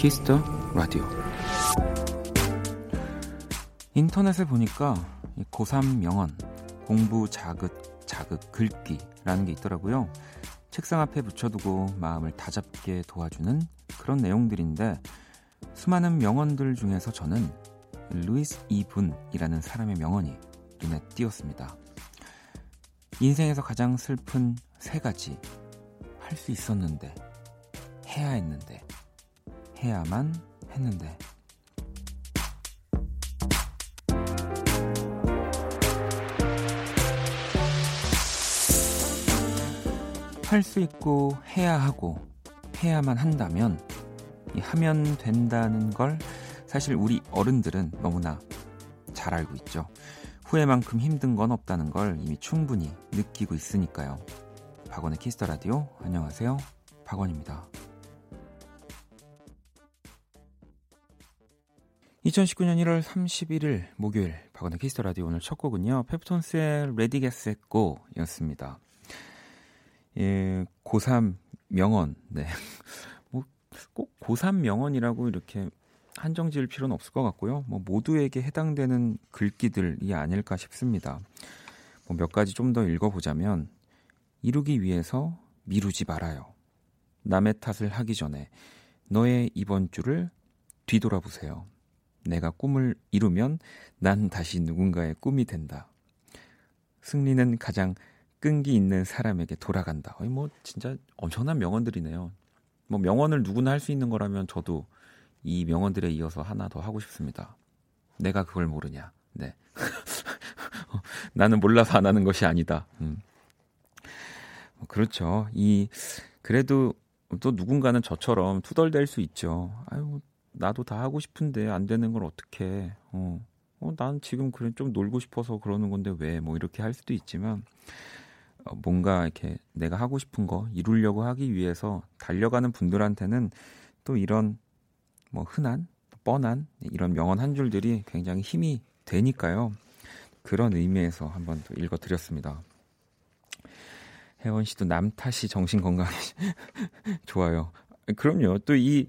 Kiss the Radio 인터넷에 보니까 고3 명언 공부 자극 자극 글귀라는 게 있더라고요. 책상 앞에 붙여두고 마음을 다잡게 도와주는 그런 내용들인데 수많은 명언들 중에서 저는 루이스 이분이라는 사람의 명언이 눈에 띄었습니다. 인생에서 가장 슬픈 세 가지 할 수 있었는데 해야 했는데 해야만 했는데 할 수 있고 해야 하고 해야만 한다면 하면 된다는 걸 사실 우리 어른들은 너무나 잘 알고 있죠. 후회만큼 힘든 건 없다는 걸 이미 충분히 느끼고 있으니까요. 박원의 Kiss the Radio 안녕하세요. 박원입니다. 2019년 1월 31일 목요일 박원의 Kiss the Radio 오늘 첫 곡은요. 페퍼톤스의 Ready Get Set Go 였습니다. 예, 고3 명언. 네. 뭐 꼭 고3 명언이라고 이렇게 한정 지을 필요는 없을 것 같고요. 뭐 모두에게 해당되는 글귀들이 아닐까 싶습니다. 뭐 몇 가지 좀 더 읽어 보자면 이루기 위해서 미루지 말아요. 남의 탓을 하기 전에 너의 이번 주를 뒤돌아보세요. 내가 꿈을 이루면 난 다시 누군가의 꿈이 된다. 승리는 가장 끈기 있는 사람에게 돌아간다. 어이 뭐 진짜 엄청난 명언들이네요. 뭐 명언을 누구나 할 수 있는 거라면 저도 이 명언들에 이어서 하나 더 하고 싶습니다. 내가 그걸 모르냐. 네. 나는 몰라서 안 하는 것이 아니다. 음. 뭐 그렇죠. 이 그래도 또 누군가는 저처럼 투덜댈 수 있죠. 아유, 나도 다 하고 싶은데 안 되는 걸 어떻게? 어. 어, 난 지금 그래 좀 놀고 싶어서 그러는 건데 왜? 뭐 이렇게 할 수도 있지만 어, 뭔가 이렇게 내가 하고 싶은 거 이루려고 하기 위해서 달려가는 분들한테는 또 이런 뭐 흔한 뻔한 이런 명언 한 줄들이 굉장히 힘이 되니까요. 그런 의미에서 한번 또 읽어드렸습니다. 혜원 씨도 남 탓이 정신 건강이 좋아요. 그럼요. 또 이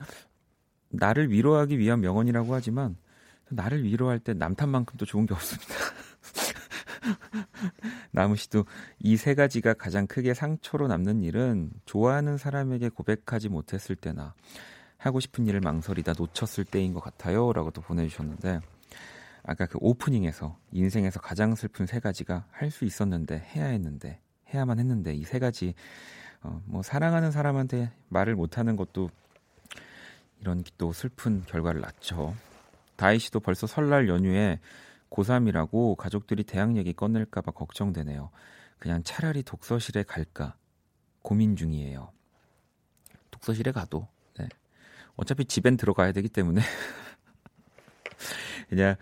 나를 위로하기 위한 명언이라고 하지만 나를 위로할 때남 탓만큼 또 좋은 게 없습니다. 나무 씨도 이 세 가지가 가장 크게 상처로 남는 일은 좋아하는 사람에게 고백하지 못했을 때나 하고 싶은 일을 망설이다 놓쳤을 때인 것 같아요. 라고 또 보내주셨는데, 아까 그 오프닝에서 인생에서 가장 슬픈 세 가지가 할 수 있었는데, 해야 했는데, 해야만 했는데, 이 세 가지, 어, 뭐, 사랑하는 사람한테 말을 못하는 것도 이런 또 슬픈 결과를 낳죠. 다희 씨도 벌써 설날 연휴에 고3이라고 가족들이 대학 얘기 꺼낼까봐 걱정되네요. 그냥 차라리 독서실에 갈까 고민 중이에요. 독서실에 가도 어차피 집엔 들어가야 되기 때문에 그냥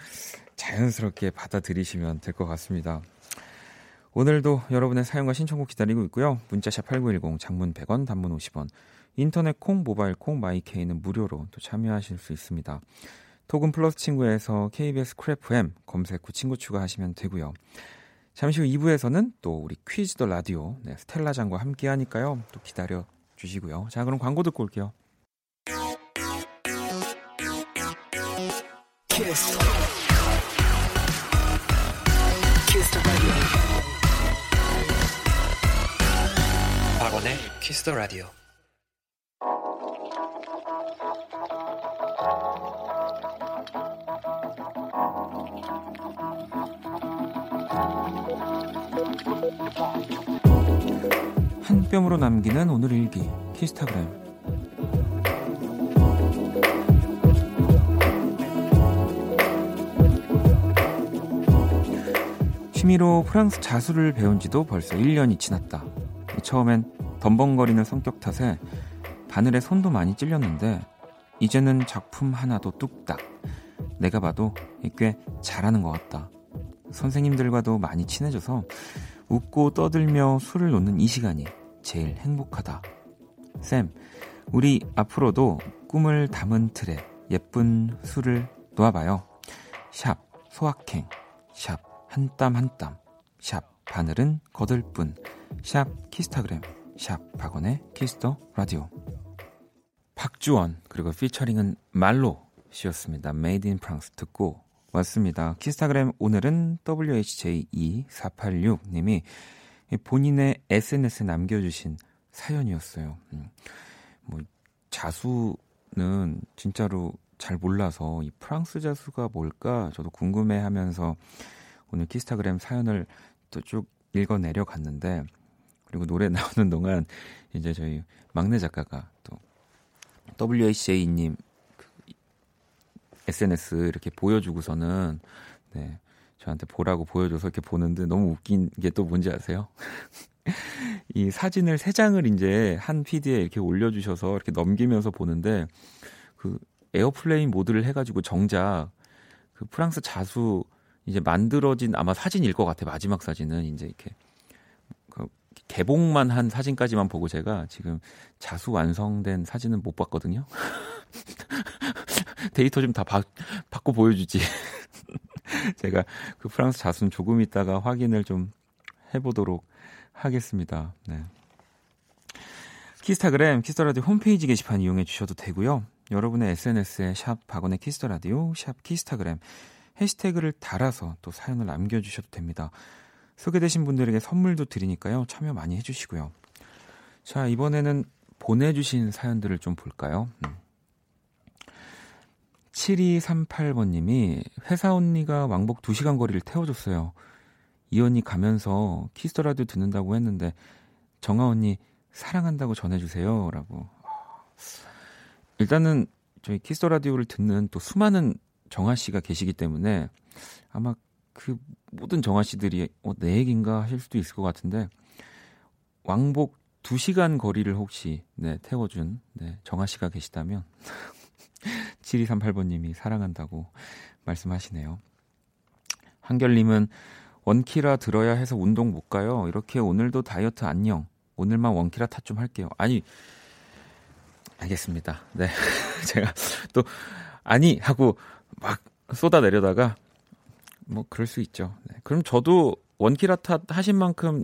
자연스럽게 받아들이시면 될 것 같습니다. 오늘도 여러분의 사연과 신청곡 기다리고 있고요. 문자샵 8910 장문 100원 단문 50원 인터넷 콩 모바일 콩 my K는 무료로 또 참여하실 수 있습니다. 톡은 플러스 친구에서 KBS Cool FM 검색 후 친구 추가하시면 되고요. 잠시 후 2부에서는 또 우리 퀴즈 더 라디오 네, 스텔라장과 함께 하니까요. 또 기다려 주시고요. 자, 그럼 광고 듣고 올게요. The radio. 박원의 the Radio. 한 뼘으로 남기는 오늘 일기 키스타그램 취미로 프랑스 자수를 배운 지도 벌써 1년이 지났다. 처음엔 덤벙거리는 성격 탓에 바늘에 손도 많이 찔렸는데 이제는 작품 하나도 뚝딱. 내가 봐도 꽤 잘하는 것 같다. 선생님들과도 많이 친해져서 웃고 떠들며 수를 놓는 이 시간이 제일 행복하다. 쌤, 우리 앞으로도 꿈을 담은 틀에 예쁜 수를 놓아봐요. 샵, 소확행, 샵, 한 땀 한땀 샵 바늘은 거들 뿐 샵 키스타그램 샵 박원의 Kiss the Radio 박주원 그리고 피처링은 말로 씨였습니다. Made in France 듣고 왔습니다. 키스타그램 오늘은 WHJ2486님이 본인의 SNS에 남겨주신 사연이었어요. 음, 뭐 자수는 진짜로 잘 몰라서 이 프랑스 자수가 뭘까 저도 궁금해하면서 오늘 키스타그램 사연을 또 쭉 읽어 내려 갔는데 그리고 노래 나오는 동안 이제 저희 막내 작가가 또 WHJ님 그 SNS 이렇게 보여주고서는 네 저한테 보라고 보여줘서 이렇게 보는데 너무 웃긴 게 또 뭔지 아세요? 이 사진을 세 장을 이제 한 feed에 이렇게 올려주셔서 이렇게 넘기면서 보는데 그 airplane mode를 해가지고 정작 그 프랑스 자수 이제 만들어진 아마 사진일 것 같아 마지막 사진은 이제 이렇게 그 개봉만 한 사진까지만 보고 제가 지금 자수 완성된 사진은 못 봤거든요. 데이터 좀 다 받고 보여주지. 제가 그 프랑스 자수는 조금 있다가 확인을 좀 해보도록 하겠습니다. 네. 키스타그램 Kiss the Radio 홈페이지 게시판 이용해 주셔도 되고요. 여러분의 SNS에 샵 박원의 Kiss the Radio 샵 키스타그램 해시태그를 달아서 또 사연을 남겨주셔도 됩니다. 소개되신 분들에게 선물도 드리니까요. 참여 많이 해주시고요. 자, 이번에는 보내주신 사연들을 좀 볼까요? 음. 7238번님이 회사 언니가 왕복 2시간 거리를 태워줬어요. 이 언니 가면서 Kiss the Radio 듣는다고 했는데 정아 언니 사랑한다고 전해주세요. 라고. 일단은 저희 Kiss the Radio를 듣는 또 수많은 정아 씨가 계시기 때문에 아마 그 모든 정아 씨들이 어, 내 얘기인가 하실 수도 있을 것 같은데 왕복 2시간 거리를 혹시 네, 태워준 네, 정아 씨가 계시다면 7238번님이 사랑한다고 말씀하시네요. 한결님은 원키라 들어야 해서 운동 못 가요. 이렇게 오늘도 다이어트 안녕. 오늘만 원키라 탓 좀 할게요. 아니, 알겠습니다. 네. 제가 또, 아니! 하고 막 쏟아내려다가, 뭐, 그럴 수 있죠. 네. 그럼 저도 원키라 탓 하신 만큼,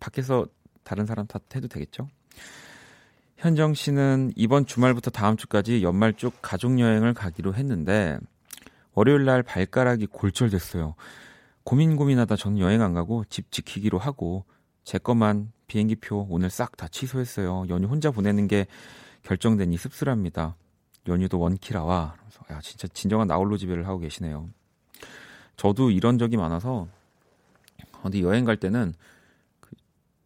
밖에서 다른 사람 탓해도 되겠죠? 현정 씨는 이번 주말부터 다음 주까지 연말 쭉 가족 여행을 가기로 했는데 월요일 날 발가락이 골절됐어요. 고민 고민하다 저는 여행 안 가고 집 지키기로 하고 제 것만 비행기표 오늘 싹 다 취소했어요. 연휴 혼자 보내는 게 결정되니 씁쓸합니다. 연휴도 원키라와 야 진짜 진정한 나홀로 지배를 하고 계시네요. 저도 이런 적이 많아서 어디 여행 갈 때는 그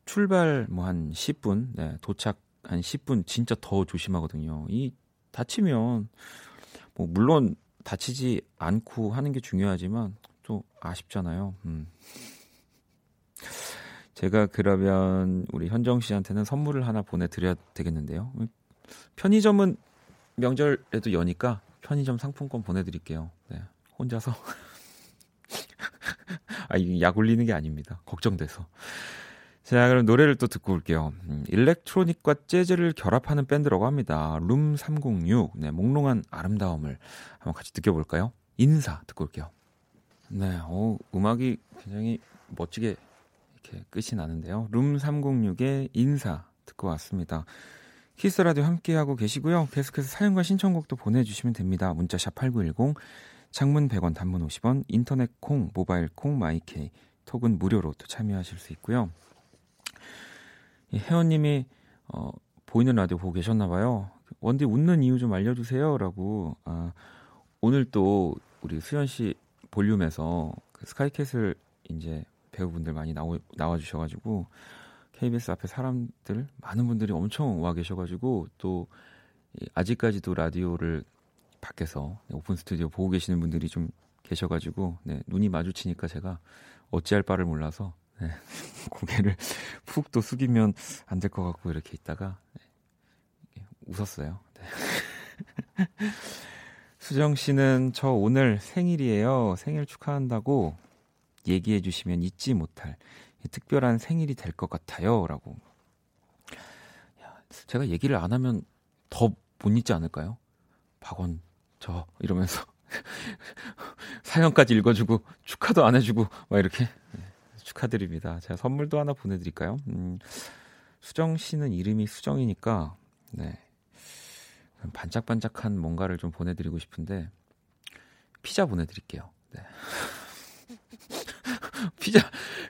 출발 뭐 한 10분, 네, 도착 한 10분 진짜 더 조심하거든요. 이 다치면 뭐 물론 다치지 않고 하는 게 중요하지만 또 아쉽잖아요. 음. 제가 그러면 우리 현정 씨한테는 선물을 하나 보내드려야 되겠는데요. 편의점은 명절에도 여니까 편의점 상품권 보내드릴게요. 네, 혼자서 아 약 올리는 게 아닙니다. 걱정돼서. 자, 그럼 노래를 또 듣고 올게요. 음, 일렉트로닉과 재즈를 결합하는 밴드라고 합니다. 룸 306. 네, 몽롱한 아름다움을 한번 같이 느껴볼까요? 인사 듣고 올게요. 네, 오, 음악이 굉장히 멋지게 이렇게 끝이 나는데요. 룸 306의 인사 듣고 왔습니다. Kiss the Radio 함께하고 계시고요. 계속해서 사연과 신청곡도 보내주시면 됩니다. 문자샵 8910, 장문 100원, 단문 50원, 인터넷 콩, 모바일 콩, My K, 톡은 무료로 또 참여하실 수 있고요. 혜원님이 어, 보이는 라디오 보고 계셨나 봐요. 원디 웃는 이유 좀 알려주세요라고. 아, 오늘 또 우리 수현 씨 볼륨에서 그 스카이캐슬 이제 배우분들 많이 나오, 나와주셔가지고 KBS 앞에 사람들 많은 분들이 엄청 와 계셔가지고 또 아직까지도 라디오를 밖에서 오픈 스튜디오 보고 계시는 분들이 좀 계셔가지고 네, 눈이 마주치니까 제가 어찌할 바를 몰라서 네. 고개를 푹 또 숙이면 안 될 것 같고 이렇게 있다가 네. 웃었어요. 네. 수정 씨는 저 오늘 생일이에요. 생일 축하한다고 얘기해 주시면 잊지 못할 특별한 생일이 될 것 같아요.라고. 제가 얘기를 안 하면 더 못 잊지 않을까요? 박원 저 이러면서 사연까지 읽어주고 축하도 안 해주고 막 이렇게. 네. 축하드립니다. 제가 선물도 하나 보내드릴까요? 음, 수정 씨는 이름이 수정이니까, 네. 반짝반짝한 뭔가를 좀 보내드리고 싶은데, 피자 보내드릴게요. 네. 피자,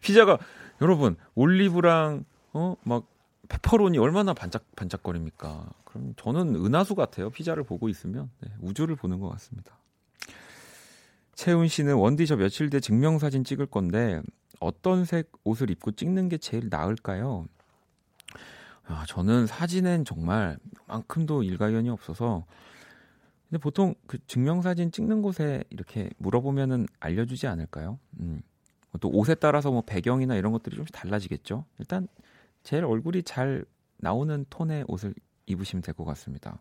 피자가, 여러분, 올리브랑, 어, 막, 페퍼로니 얼마나 반짝, 반짝거립니까? 그럼 저는 은하수 같아요. 피자를 보고 있으면. 네, 우주를 보는 것 같습니다. 채훈 씨는 원디 저 며칠 뒤에 증명사진 찍을 건데, 어떤 색 옷을 입고 찍는 게 제일 나을까요? 아, 저는 사진엔 정말 만큼도 일가견이 없어서 근데 보통 그 증명사진 찍는 곳에 이렇게 물어보면은 알려주지 않을까요? 음. 또 옷에 따라서 뭐 배경이나 이런 것들이 좀 달라지겠죠. 일단 제일 얼굴이 잘 나오는 톤의 옷을 입으시면 될 것 같습니다.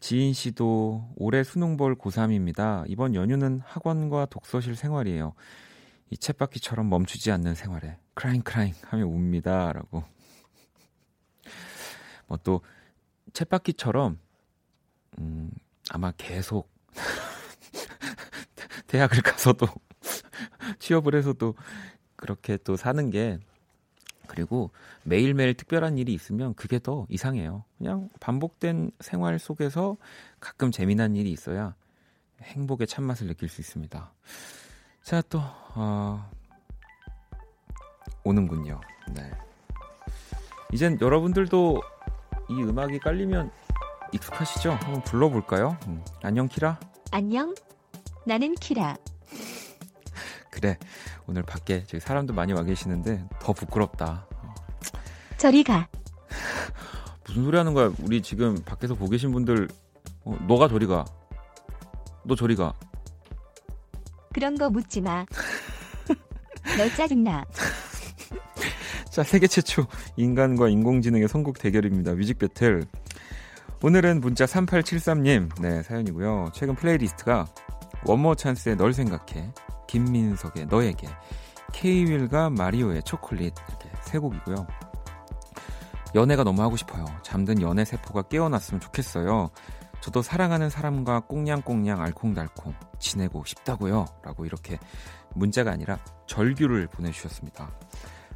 지인 씨도 올해 수능 볼 고3입니다. 이번 연휴는 학원과 독서실 생활이에요. 이 챗바퀴처럼 멈추지 않는 생활에 크라잉 크라잉 하며 웁니다라고. 뭐 또 챗바퀴처럼 음 아마 계속 대학을 가서도 취업을 해서도 그렇게 또 사는 게 그리고 매일매일 특별한 일이 있으면 그게 더 이상해요. 그냥 반복된 생활 속에서 가끔 재미난 일이 있어야 행복의 참맛을 느낄 수 있습니다. 자, 또, 어, 오는군요. 네. 이젠 여러분들도 이 음악이 깔리면 익숙하시죠? 한번 불러볼까요? 음. 안녕, 키라? 안녕, 나는 키라. 그래, 오늘 밖에 저기 사람도 많이 와 계시는데 더 부끄럽다. 저리 가. 무슨 소리 하는 거야? 우리 지금 밖에서 보고 계신 분들, 어, 너가 저리 가. 너 저리 가. 그런 거 묻지 마. 너 짜증나. 자, 세계 최초 인간과 인공지능의 선곡 대결입니다. Music Battle. 오늘은 문자 3873님, 네, 사연이고요. 최근 playlist가 원모 찬스의 널 생각해, 김민석의 너에게, 케이윌과 마리오의 초콜릿, 이렇게 세 곡이고요. 연애가 너무 하고 싶어요. 잠든 연애 세포가 깨어났으면 좋겠어요. 저도 사랑하는 사람과 꽁냥꽁냥 알콩달콩 지내고 싶다고요. 라고 이렇게 문자가 아니라 절규를 보내주셨습니다.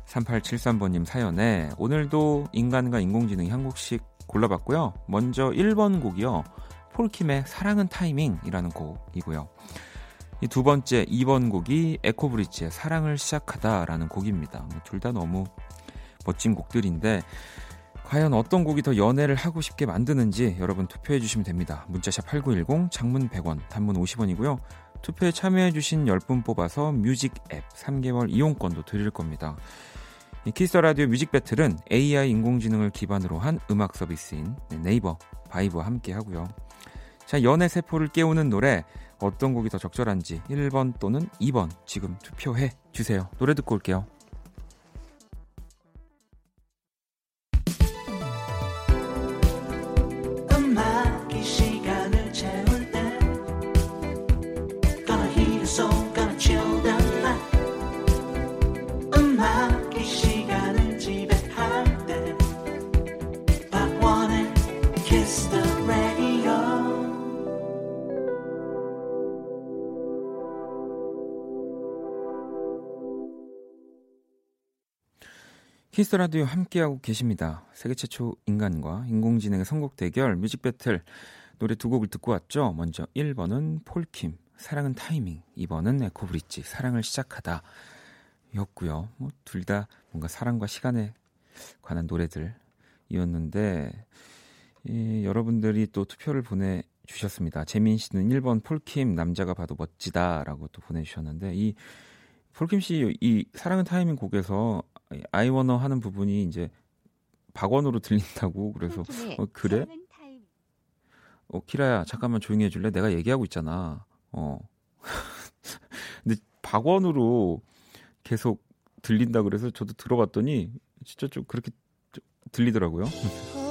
3873번님 사연에 오늘도 인간과 인공지능이 한 곡씩 골라봤고요. 먼저 1번 곡이요. 폴킴의 사랑은 타이밍이라는 곡이고요. 이 두 번째 2번 곡이 에코브리지의 사랑을 시작하다라는 곡입니다. 뭐 둘다 너무 멋진 곡들인데 과연 어떤 곡이 더 연애를 하고 싶게 만드는지 여러분 투표해 주시면 됩니다. 문자샵 8910 장문 100원 단문 50원이고요. 투표에 참여해 주신 10분 뽑아서 뮤직 앱 3개월 이용권도 드릴 겁니다. Kiss the Radio Music Battle은 AI 인공지능을 기반으로 한 음악 서비스인 네이버 바이브와 함께 하고요. 자, 연애 세포를 깨우는 노래 어떤 곡이 더 적절한지 1번 또는 2번 지금 투표해 주세요. 노래 듣고 올게요. Kiss the Radio 함께하고 계십니다. 세계 최초 인간과 인공지능의 선곡 대결 Music Battle 노래 두 곡을 듣고 왔죠. 먼저 1번은 폴킴 사랑은 타이밍, 2번은 에코브리지 사랑을 시작하다 였고요. 뭐 둘 다 뭔가 사랑과 시간에 관한 노래들이었는데 이, 여러분들이 또 투표를 보내 주셨습니다. 재민 씨는 1번 폴킴 남자가 봐도 멋지다라고 또 보내 주셨는데 이 폴킴 씨 이 사랑은 타이밍 곡에서 아이워너 하는 부분이 이제 박원으로 들린다고 그래서 어, 그래? 어 키라야 잠깐만 조용히 해줄래? 내가 얘기하고 있잖아. 어. 근데 박원으로 계속 들린다 그래서 저도 들어봤더니 진짜 좀 그렇게 좀 들리더라고요.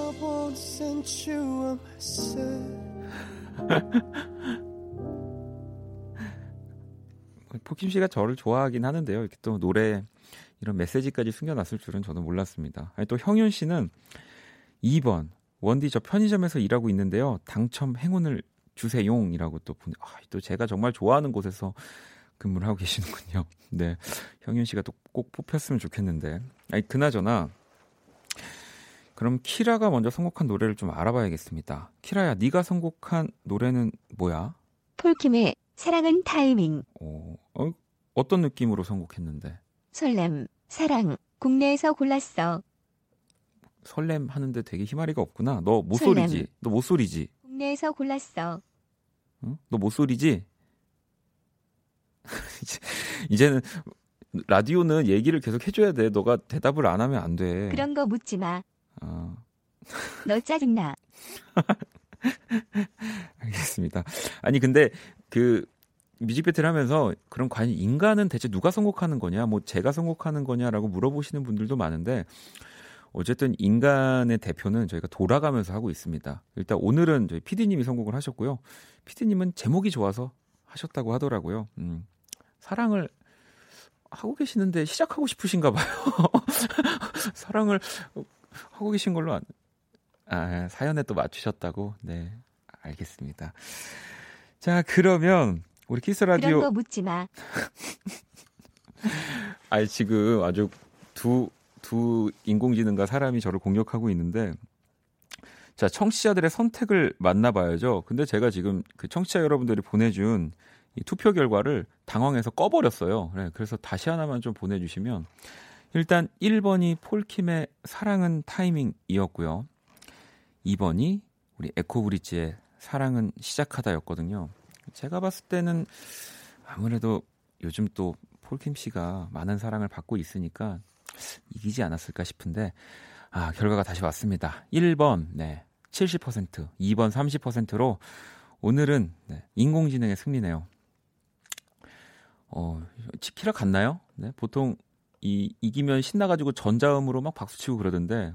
포킴 씨가 저를 좋아하긴 하는데요. 이렇게 또 노래 이런 메시지까지 숨겨놨을 줄은 저는 몰랐습니다. 아니, 또 형윤 씨는 2번 원디 저 편의점에서 일하고 있는데요. 당첨 행운을 주세용이라고 또 보내. 아, 또 제가 정말 좋아하는 곳에서 근무를 하고 계시는군요. 네. 형윤 씨가 또 꼭 뽑혔으면 좋겠는데. 아니, 그나저나. 그럼 키라가 먼저 선곡한 노래를 좀 알아봐야겠습니다. 키라야, 네가 선곡한 노래는 뭐야? 폴킴의 사랑은 타이밍. 어, 어, 어떤 느낌으로 선곡했는데? 설렘, 사랑, 국내에서 골랐어. 설렘 하는데 되게 희마리가 없구나. 너 모쏠이지? 너 모쏠이지? 국내에서 골랐어. 응? 너 모쏠이지? 이제- 이제는 라디오는 얘기를 계속 해줘야 돼. 너가 대답을 안 하면 안 돼. 그런 거 묻지 마. 어, 너 짜증나. 알겠습니다. 아니 근데 그 뮤직 배틀 하면서 그럼 과연 인간은 대체 누가 선곡하는 거냐, 뭐 제가 선곡하는 거냐라고 물어보시는 분들도 많은데 어쨌든 인간의 대표는 저희가 돌아가면서 하고 있습니다. 일단 오늘은 저희 PD님이 선곡을 하셨고요. PD님은 제목이 좋아서 하셨다고 하더라고요. 음, 사랑을 하고 계시는데 시작하고 싶으신가 봐요. 사랑을 하고 계신 걸로 안, 아, 사연에 또 맞추셨다고? 네, 알겠습니다. 자, 그러면 우리 키스 그런 라디오 거 묻지 마. 아니 지금 아주 두, 두 인공지능과 사람이 저를 공격하고 있는데 자, 청취자들의 선택을 만나봐야죠. 근데 제가 지금 그 청취자 여러분들이 보내준 이 투표 결과를 당황해서 꺼버렸어요. 네, 그래서 다시 하나만 좀 보내주시면 일단 1번이 폴킴의 사랑은 타이밍이었고요. 2번이 우리 에코브리지의 사랑은 시작하다였거든요. 제가 봤을 때는 아무래도 요즘 또 폴킴 씨가 많은 사랑을 받고 있으니까 이기지 않았을까 싶은데 아, 결과가 다시 왔습니다. 1번, 네, 70%, 2번 30%로 오늘은 네, 인공지능의 승리네요. 어, 치키라 갔나요? 네, 보통 이, 이기면 신나가지고 전자음으로 막 박수치고 그러던데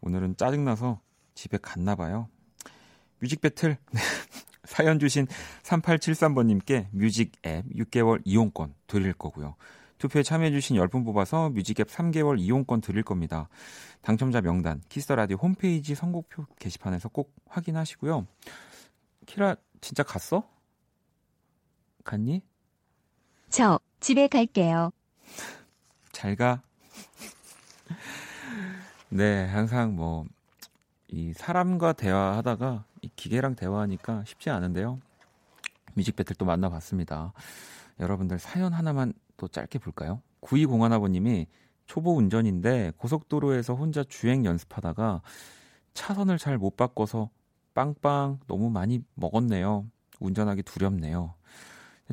오늘은 짜증나서 집에 갔나 봐요. Music Battle 네, 사연 주신 3873번님께 뮤직 앱 6개월 이용권 드릴 거고요. 투표에 참여해주신 10분 뽑아서 뮤직앱 3개월 이용권 드릴 겁니다. 당첨자 명단 키스터라디오 홈페이지 선곡표 게시판에서 꼭 확인하시고요. 키라 진짜 갔어? 갔니? 저 집에 갈게요. 잘 가. 네, 항상 뭐, 이 사람과 대화하다가 이 기계랑 대화하니까 쉽지 않은데요. 뮤직 배틀 또 만나봤습니다. 여러분들 사연 하나만 또 짧게 볼까요? 9201아버님이 초보 운전인데 고속도로에서 혼자 주행 연습하다가 차선을 잘 못 바꿔서 빵빵 너무 많이 먹었네요. 운전하기 두렵네요.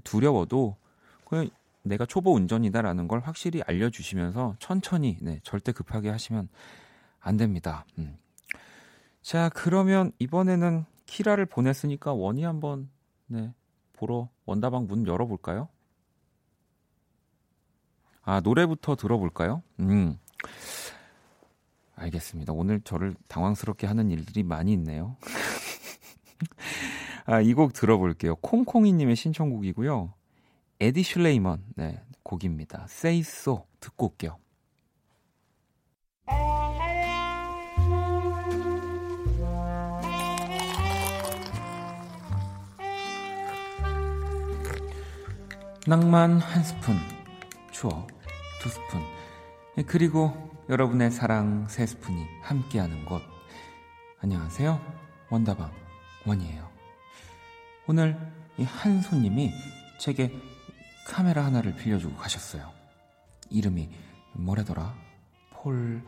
두려워도 그냥 내가 초보 운전이다라는 걸 확실히 알려주시면서 천천히 네, 절대 급하게 하시면 안 됩니다. 음. 자 그러면 이번에는 키라를 보냈으니까 원희 한번 네, 보러 원다방 문 열어볼까요? 아 노래부터 들어볼까요? 음 알겠습니다. 오늘 저를 당황스럽게 하는 일들이 많이 있네요. 아, 이 곡 들어볼게요. 콩콩이님의 신청곡이고요. 에디 슐레이먼 네, 곡입니다. Say So 듣고 올게요. 낭만 한 스푼, 추억 두 스푼, 그리고 여러분의 사랑 세 스푼이 함께하는 곳. 안녕하세요. 원다방 원이에요. 오늘 이 한 손님이 제게 카메라 하나를 빌려주고 가셨어요. 이름이 뭐라더라? 폴,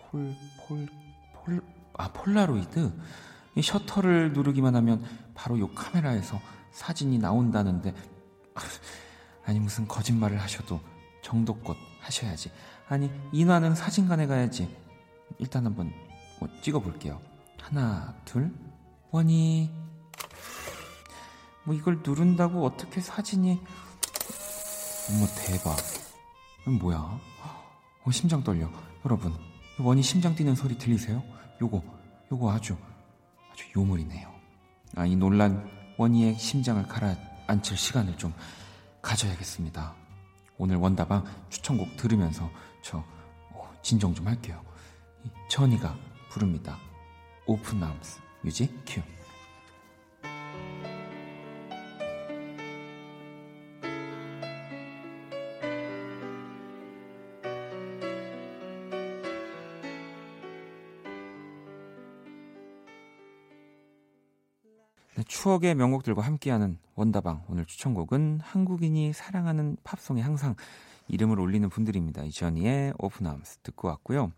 폴, 폴, 폴, 아, 폴라로이드? 이 셔터를 누르기만 하면 바로 요 카메라에서 사진이 나온다는데, 아니, 무슨 거짓말을 하셔도 정도껏 하셔야지. 아니, 인화는 사진관에 가야지. 일단 한번 뭐 찍어볼게요. 하나, 둘, 원이. 뭐 이걸 누른다고 어떻게 사진이 어머 대박 이건 뭐야 어, 심장 떨려 여러분 원이 심장 뛰는 소리 들리세요? 요거 요거 아주 아주 요물이네요 아이 놀란 원이의 심장을 가라 앉힐 시간을 좀 가져야겠습니다. 오늘 원다방 추천곡 들으면서 저 어, 진정 좀 할게요. 이 Journey가 부릅니다. Open Arms 뮤직 큐 추억의 명곡들과 함께하는 원다방 오늘 추천곡은 한국인이 사랑하는 팝송에 항상 이름을 올리는 분들입니다. 이 Journey의 Open Arms 듣고 왔고요.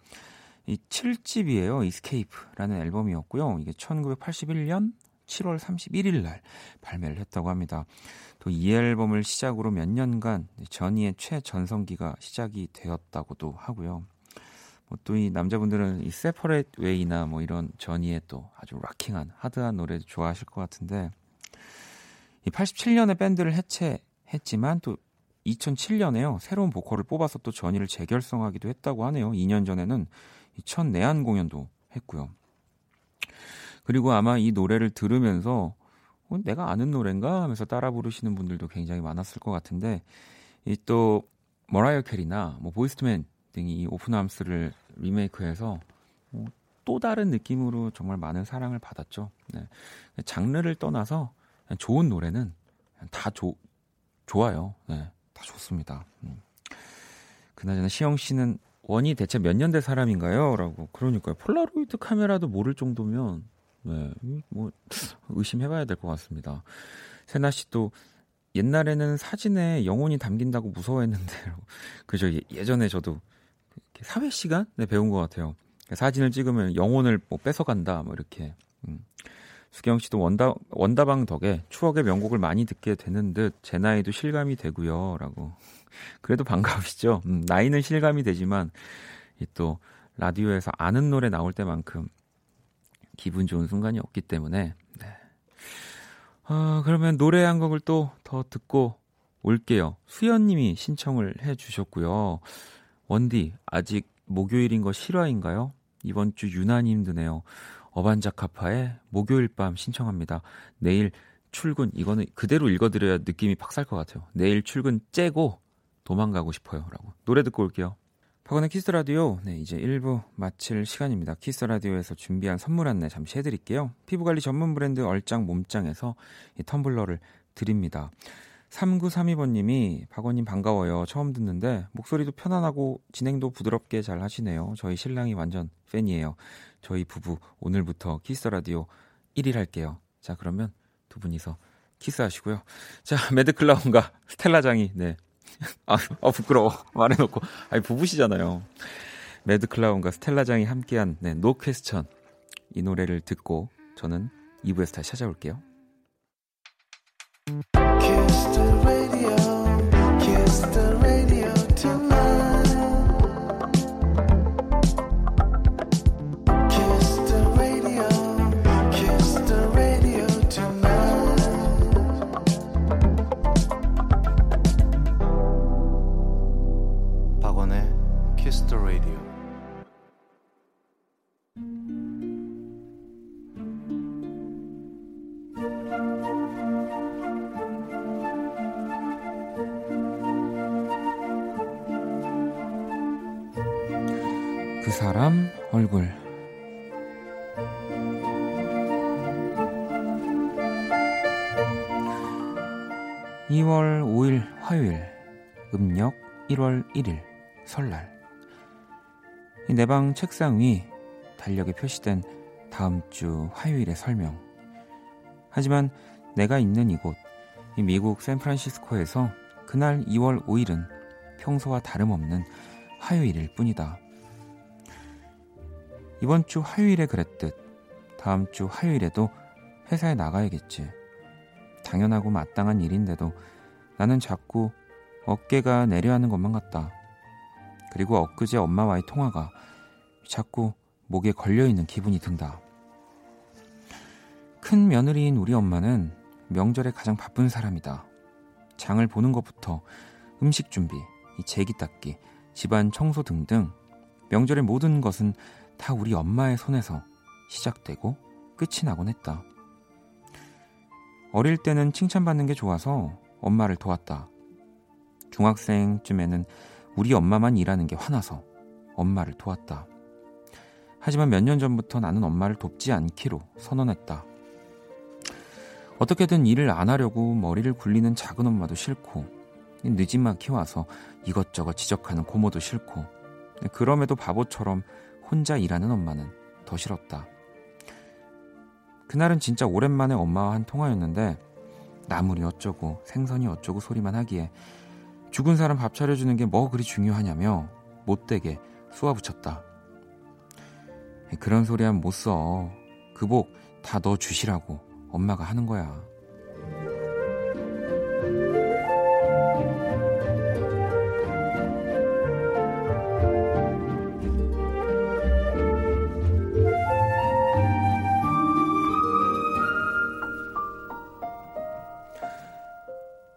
이 7집이에요. Escape라는 앨범이었고요. 이게 1981년 7월 31일 날 발매를 했다고 합니다. 또 이 앨범을 시작으로 몇 년간 Journey의 최전성기가 시작이 되었다고도 하고요. 뭐 또 이 남자분들은 이 Separate Ways나 뭐 이런 Journey의 또 아주 rocking한 hard한 노래 좋아하실 것 같은데 이 87년에 밴드를 해체했지만 또 2007년에요. 새로운 보컬을 뽑아서 또 Journey를 재결성하기도 했다고 하네요. 2년 전에는 첫 내한 공연도 했고요. 그리고 아마 이 노래를 들으면서 어, 내가 아는 노래인가 하면서 따라 부르시는 분들도 굉장히 많았을 것 같은데 이 또 머라이어 캐리나 뭐 Boyz II Men 등이 이 Open Arms를 리메이크해서 뭐또 다른 느낌으로 정말 많은 사랑을 받았죠. 네. 장르를 떠나서 좋은 노래는 다 조, 좋아요. 네. 다 좋습니다. 음. 그나저나 시영 씨는 원이 대체 몇 년대 사람인가요? 라고. 그러니까요. 폴라로이드 카메라도 모를 정도면, 네, 뭐, 의심해봐야 될 것 같습니다. 세나 씨도 옛날에는 사진에 영혼이 담긴다고 무서워했는데, 그죠. 예전에 저도 사회 시간에 네, 배운 것 같아요. 사진을 찍으면 영혼을 뭐 뺏어간다, 뭐 이렇게. 음. 수경 씨도 원다, 원다방 덕에 추억의 명곡을 많이 듣게 되는 듯 제 나이도 실감이 되고요. 라고. 그래도 반가우시죠? 음, 나이는 실감이 되지만 또 라디오에서 아는 노래 나올 때만큼 기분 좋은 순간이 없기 때문에 네. 어, 그러면 노래 한 곡을 또 더 듣고 올게요. 수연님이 신청을 해주셨고요. 원디 아직 목요일인 거 실화인가요? 이번 주 유난히 힘드네요. 어반자카파의 목요일 밤 신청합니다. 내일 출근 이거는 그대로 읽어드려야 느낌이 팍살것 같아요. 내일 출근 째고 도망가고 싶어요라고 노래 듣고 올게요. 박원의 Kiss the Radio 네 이제 1부 마칠 시간입니다. Kiss the Radio에서 준비한 선물 안내 잠시 해드릴게요. 피부 관리 전문 브랜드 얼짱 몸짱에서 이 텀블러를 드립니다. 3932번님이 박원님 반가워요. 처음 듣는데 목소리도 편안하고 진행도 부드럽게 잘 하시네요. 저희 신랑이 완전 팬이에요. 저희 부부 오늘부터 Kiss the Radio 1일 할게요. 자 그러면 두 분이서 키스하시고요. 자 매드 클라운과 스텔라장이 네. 아, 아 부끄러워 말해놓고 아니 부부시잖아요. 매드 클라운과 스텔라장이 함께한 네, No Question 이 노래를 듣고 저는 2부에서 다시 찾아올게요. 책상 위 달력에 표시된 다음 주 화요일의 설명 하지만 내가 있는 이곳 미국 샌프란시스코에서 그날 2월 5일은 평소와 다름없는 화요일일 뿐이다. 이번 주 화요일에 그랬듯 다음 주 화요일에도 회사에 나가야겠지. 당연하고 마땅한 일인데도 나는 자꾸 어깨가 내려하는 것만 같다. 그리고 엊그제 엄마와의 통화가 자꾸 목에 걸려있는 기분이 든다. 큰 며느리인 우리 엄마는 명절에 가장 바쁜 사람이다. 장을 보는 것부터 음식 준비, 제기 닦기, 집안 청소 등등 명절의 모든 것은 다 우리 엄마의 손에서 시작되고 끝이 나곤 했다. 어릴 때는 칭찬받는 게 좋아서 엄마를 도왔다. 중학생쯤에는 우리 엄마만 일하는 게 화나서 엄마를 도왔다. 하지만 몇 년 전부터 나는 엄마를 돕지 않기로 선언했다. 어떻게든 일을 안 하려고 머리를 굴리는 작은 엄마도 싫고, 늦지막히 와서 이것저것 지적하는 고모도 싫고, 그럼에도 바보처럼 혼자 일하는 엄마는 더 싫었다. 그날은 진짜 오랜만에 엄마와 한 통화였는데 나물이 어쩌고 생선이 어쩌고 소리만 하기에 죽은 사람 밥 차려주는 게 뭐 그리 중요하냐며 못되게 쏘아붙였다. 그런 소리 하면 못 써. 그 복 다 너 주시라고 엄마가 하는 거야.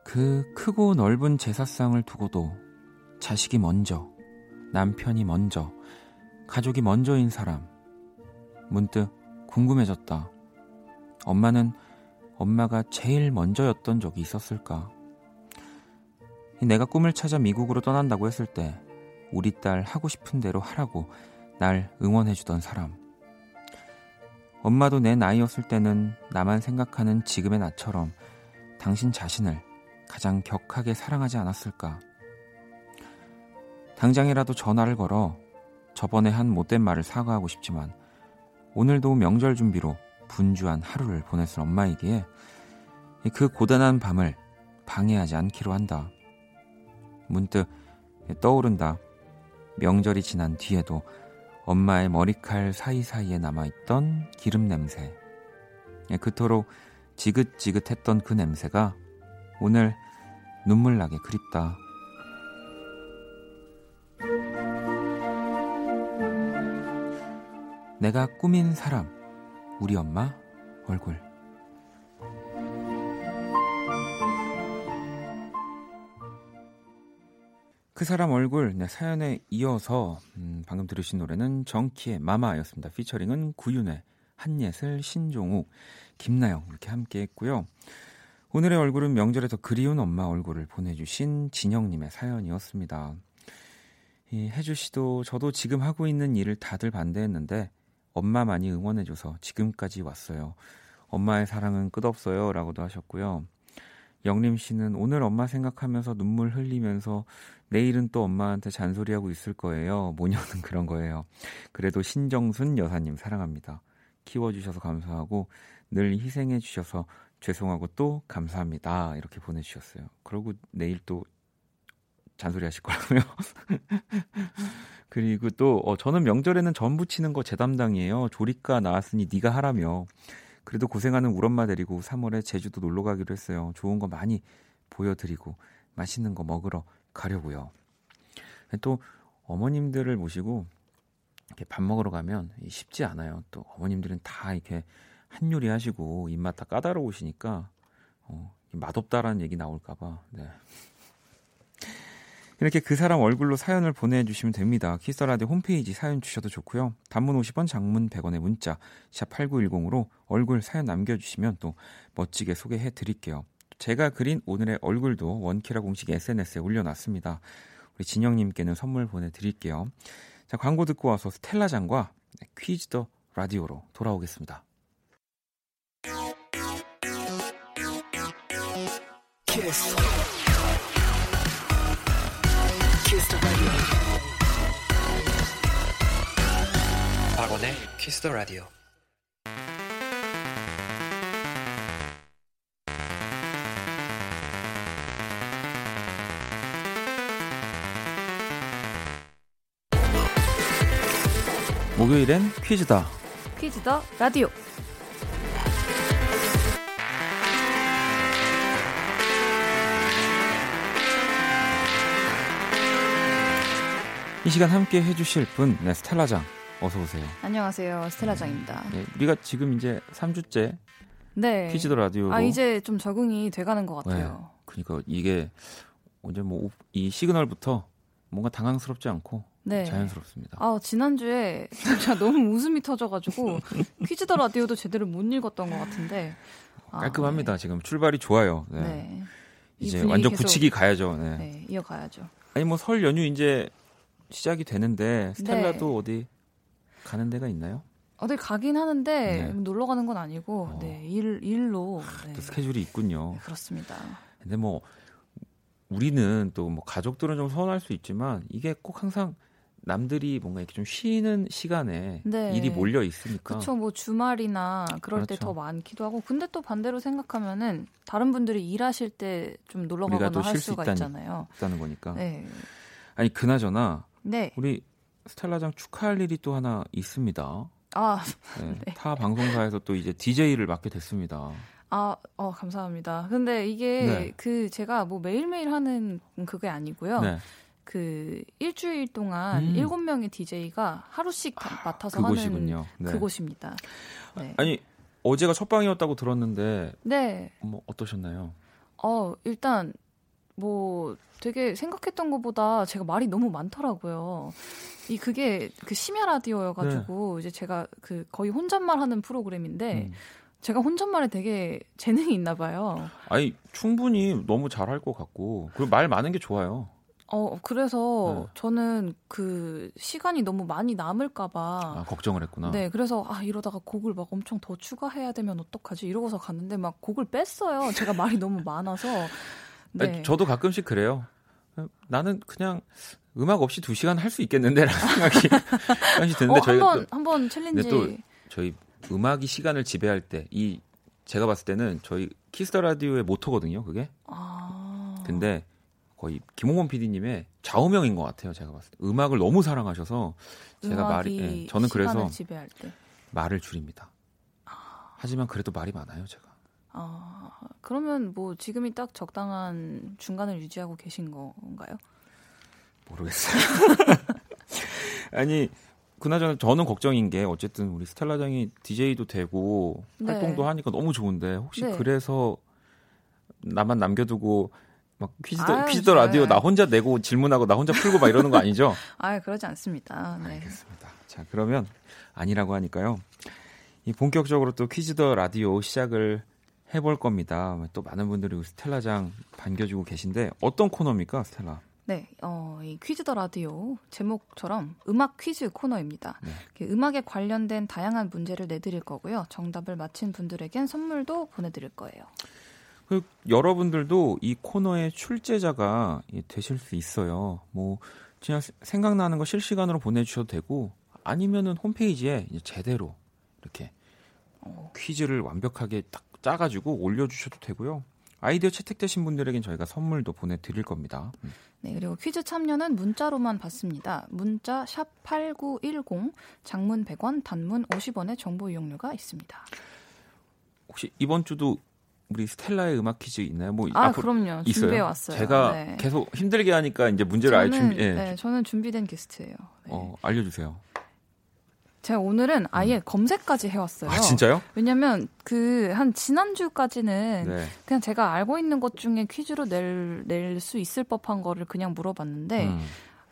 그 크고 넓은 제사상을 두고도 자식이 먼저, 남편이 먼저, 가족이 먼저인 사람. 문득 궁금해졌다. 엄마는 엄마가 제일 먼저였던 적이 있었을까? 내가 꿈을 찾아 미국으로 떠난다고 했을 때 우리 딸 하고 싶은 대로 하라고 날 응원해주던 사람. 엄마도 내 나이였을 때는 나만 생각하는 지금의 나처럼 당신 자신을 가장 격하게 사랑하지 않았을까? 당장이라도 전화를 걸어 저번에 한 못된 말을 사과하고 싶지만 오늘도 명절 준비로 분주한 하루를 보냈을 엄마이기에 그 고단한 밤을 방해하지 않기로 한다. 문득 떠오른다. 명절이 지난 뒤에도 엄마의 머리칼 사이사이에 남아있던 기름 냄새. 그토록 지긋지긋했던 그 냄새가 오늘 눈물 나게 그립다. 내가 꾸민 사람, 우리 엄마 얼굴. 그 사람 얼굴 네, 사연에 이어서 음, 방금 들으신 노래는 정키의 마마였습니다. 피처링은 구윤회, 한예슬, 신종욱, 김나영 이렇게 함께 했고요. 오늘의 얼굴은 명절에 더 그리운 엄마 얼굴을 보내주신 진영님의 사연이었습니다. 이 혜주 씨도 저도 지금 하고 있는 일을 다들 반대했는데 엄마 많이 응원해줘서 지금까지 왔어요. 엄마의 사랑은 끝없어요. 라고도 하셨고요. 영림 씨는 오늘 엄마 생각하면서 눈물 흘리면서 내일은 또 엄마한테 잔소리하고 있을 거예요. 모녀는 그런 거예요. 그래도 신정순 여사님 사랑합니다. 키워주셔서 감사하고 늘 희생해주셔서 죄송하고 또 감사합니다. 이렇게 보내주셨어요. 그러고 내일 또 잔소리 하실 거라고요. 그리고 또 어, 저는 명절에는 전 부 치는 거 제 담당이에요. 조리과 나왔으니 네가 하라며. 그래도 고생하는 우리 엄마 데리고 3월에 제주도 놀러 가기로 했어요. 좋은 거 많이 보여드리고 맛있는 거 먹으러 가려고요. 또 어머님들을 모시고 이렇게 밥 먹으러 가면 쉽지 않아요. 또 어머님들은 다 이렇게 한 요리 하시고 입맛 다 까다로우시니까 어, 맛없다라는 얘기 나올까봐. 네. 이렇게 그 사람 얼굴로 사연을 보내주시면 됩니다. 키스터라디오 홈페이지 사연 주셔도 좋고요. 단문 50원, 장문 100원의 문자 샵 8910으로 얼굴 사연 남겨주시면 또 멋지게 소개해 드릴게요. 제가 그린 오늘의 얼굴도 원키라 공식 SNS에 올려놨습니다. 우리 진영님께는 선물 보내드릴게요. 자 광고 듣고 와서 스텔라장과 퀴즈 더 라디오로 돌아오겠습니다. 키스. 박원의 키스 더 라디오. 목요일엔 퀴즈다. 퀴즈 더 라디오. 이 시간 함께 해주실 분, 네, 스텔라장. 어서 오세요. 안녕하세요, 스텔라장입니다. 네, 우리가 지금 이제 3주째 네. 퀴즈더 라디오. 아 이제 좀 적응이 돼가는 것 같아요. 네, 그러니까 이게 언제 뭐 이 시그널부터 뭔가 당황스럽지 않고 네. 자연스럽습니다. 아 지난주에 진짜 너무 웃음이 터져가지고 퀴즈더 라디오도 제대로 못 읽었던 것 같은데 아, 깔끔합니다. 네. 지금 출발이 좋아요. 네. 네. 이제 완전 굳히기 가야죠. 네. 네. 이어가야죠. 아니 뭐 설 연휴 이제 시작이 되는데 스텔라도 네. 어디 가는 데가 있나요? 어디 가긴 하는데 네. 놀러 가는 건 아니고 어. 네, 일 일로 네. 또 스케줄이 있군요. 네, 그렇습니다. 근데 뭐 우리는 또 뭐 가족들은 좀 서운할 수 있지만 이게 꼭 항상 남들이 뭔가 이렇게 좀 쉬는 시간에 네. 일이 몰려 있으니까 그쵸, 뭐 주말이나 그럴 때 그렇죠. 더 많기도 하고. 근데 또 반대로 생각하면은 다른 분들이 일하실 때 좀 놀러 가거나 또할 수가 있다니. 있잖아요. 있다는 거니까. 네. 아니 그나저나 네. 우리 스텔라장 축하할 일이 또 하나 있습니다. 아, 네, 네. 타 방송사에서 또 이제 DJ를 맡게 됐습니다. 아, 어, 감사합니다. 근데 이게 네. 그 제가 뭐 매일매일 하는 그게 아니고요. 네. 그 일주일 동안 음. 일곱 명의 DJ가 하루씩 다 맡아서 그곳이군요. 하는 네. 그곳입니다. 네. 아니 어제가 첫 방이었다고 들었는데 네. 뭐 어떠셨나요? 어, 일단 뭐 되게 생각했던 것보다 제가 말이 너무 많더라고요. 이 그게 그 심야 라디오여가지고 이제 제가 그 거의 혼잣말 하는 프로그램인데 네. 음. 제가 혼잣말에 되게 재능이 있나 봐요. 아니 충분히 너무 잘할 것 같고 그리고 말 많은 게 좋아요. 어, 그래서 네. 저는 그 시간이 너무 많이 남을까봐. 아, 걱정을 했구나. 네, 그래서 아 이러다가 곡을 막 엄청 더 추가해야 되면 어떡하지 이러고서 갔는데 막 곡을 뺐어요. 제가 말이 너무 많아서. 네. 아니, 저도 가끔씩 그래요. 나는 그냥 음악 없이 두 시간 할 수 있겠는데라는 생각이 드는데 어, 저희가 한번 challenge. 또 저희 음악이 시간을 지배할 때 이 제가 봤을 때는 저희 Kiss the Radio의 모토거든요. 그게. 아. 근데 거의 김홍원 PD님의 좌우명인 것 같아요. 제가 봤을 때 음악을 너무 사랑하셔서 제가 말이 예, 저는 그래서 시간을 지배할 때. 말을 줄입니다. 아. 하지만 그래도 말이 많아요, 제가. 아, 그러면 뭐 지금이 딱 적당한 중간을 유지하고 계신 건가요? 모르겠어요. 아니 그나저나 저는 걱정인 게 어쨌든 우리 스텔라장이 DJ도 되고 네. 활동도 하니까 너무 좋은데 혹시 네. 그래서 나만 남겨두고 막 퀴즈도 아유, 퀴즈도 라디오 네. 나 혼자 내고 질문하고 나 혼자 풀고 막 이러는 거 아니죠? 아, 그러지 않습니다. 네. 알겠습니다. 자 그러면 아니라고 하니까요. 이 본격적으로 또 퀴즈 더 라디오 시작을 해볼 겁니다. 또 많은 분들이 스텔라장 반겨주고 계신데 어떤 코너입니까, 스텔라? 네, 어, 이 퀴즈 더 라디오 제목처럼 음악 퀴즈 코너입니다. 네. 이렇게 음악에 관련된 다양한 문제를 내드릴 거고요. 정답을 맞힌 분들에겐 선물도 보내드릴 거예요. 그 여러분들도 이 코너의 출제자가 이 되실 수 있어요. 뭐 그냥 세- 생각나는 거 실시간으로 보내주셔도 되고 아니면은 홈페이지에 제대로 이렇게 어, 퀴즈를 완벽하게 딱 짜가지고 올려주셔도 되고요. 아이디어 채택되신 분들에겐 저희가 선물도 보내드릴 겁니다. 음. 네, 그리고 퀴즈 참여는 문자로만 받습니다. 문자 샵 8910, 장문 100원, 단문 50원의 정보 이용료가 있습니다. 혹시 이번 주도 우리 스텔라의 음악 퀴즈 있나요? 뭐 아, 그럼요. 있어요? 준비해 왔어요. 제가 네. 계속 힘들게 하니까 이제 문제를 아예 저는, 준비, 예. 네, 저는 준비된 게스트예요. 네. 어, 알려주세요. 제가 오늘은 아예 검색까지 해왔어요. 아 진짜요? 왜냐면 그 한 지난주까지는 네. 그냥 제가 알고 있는 것 중에 퀴즈로 낼 낼 수 있을 법한 거를 그냥 물어봤는데 음.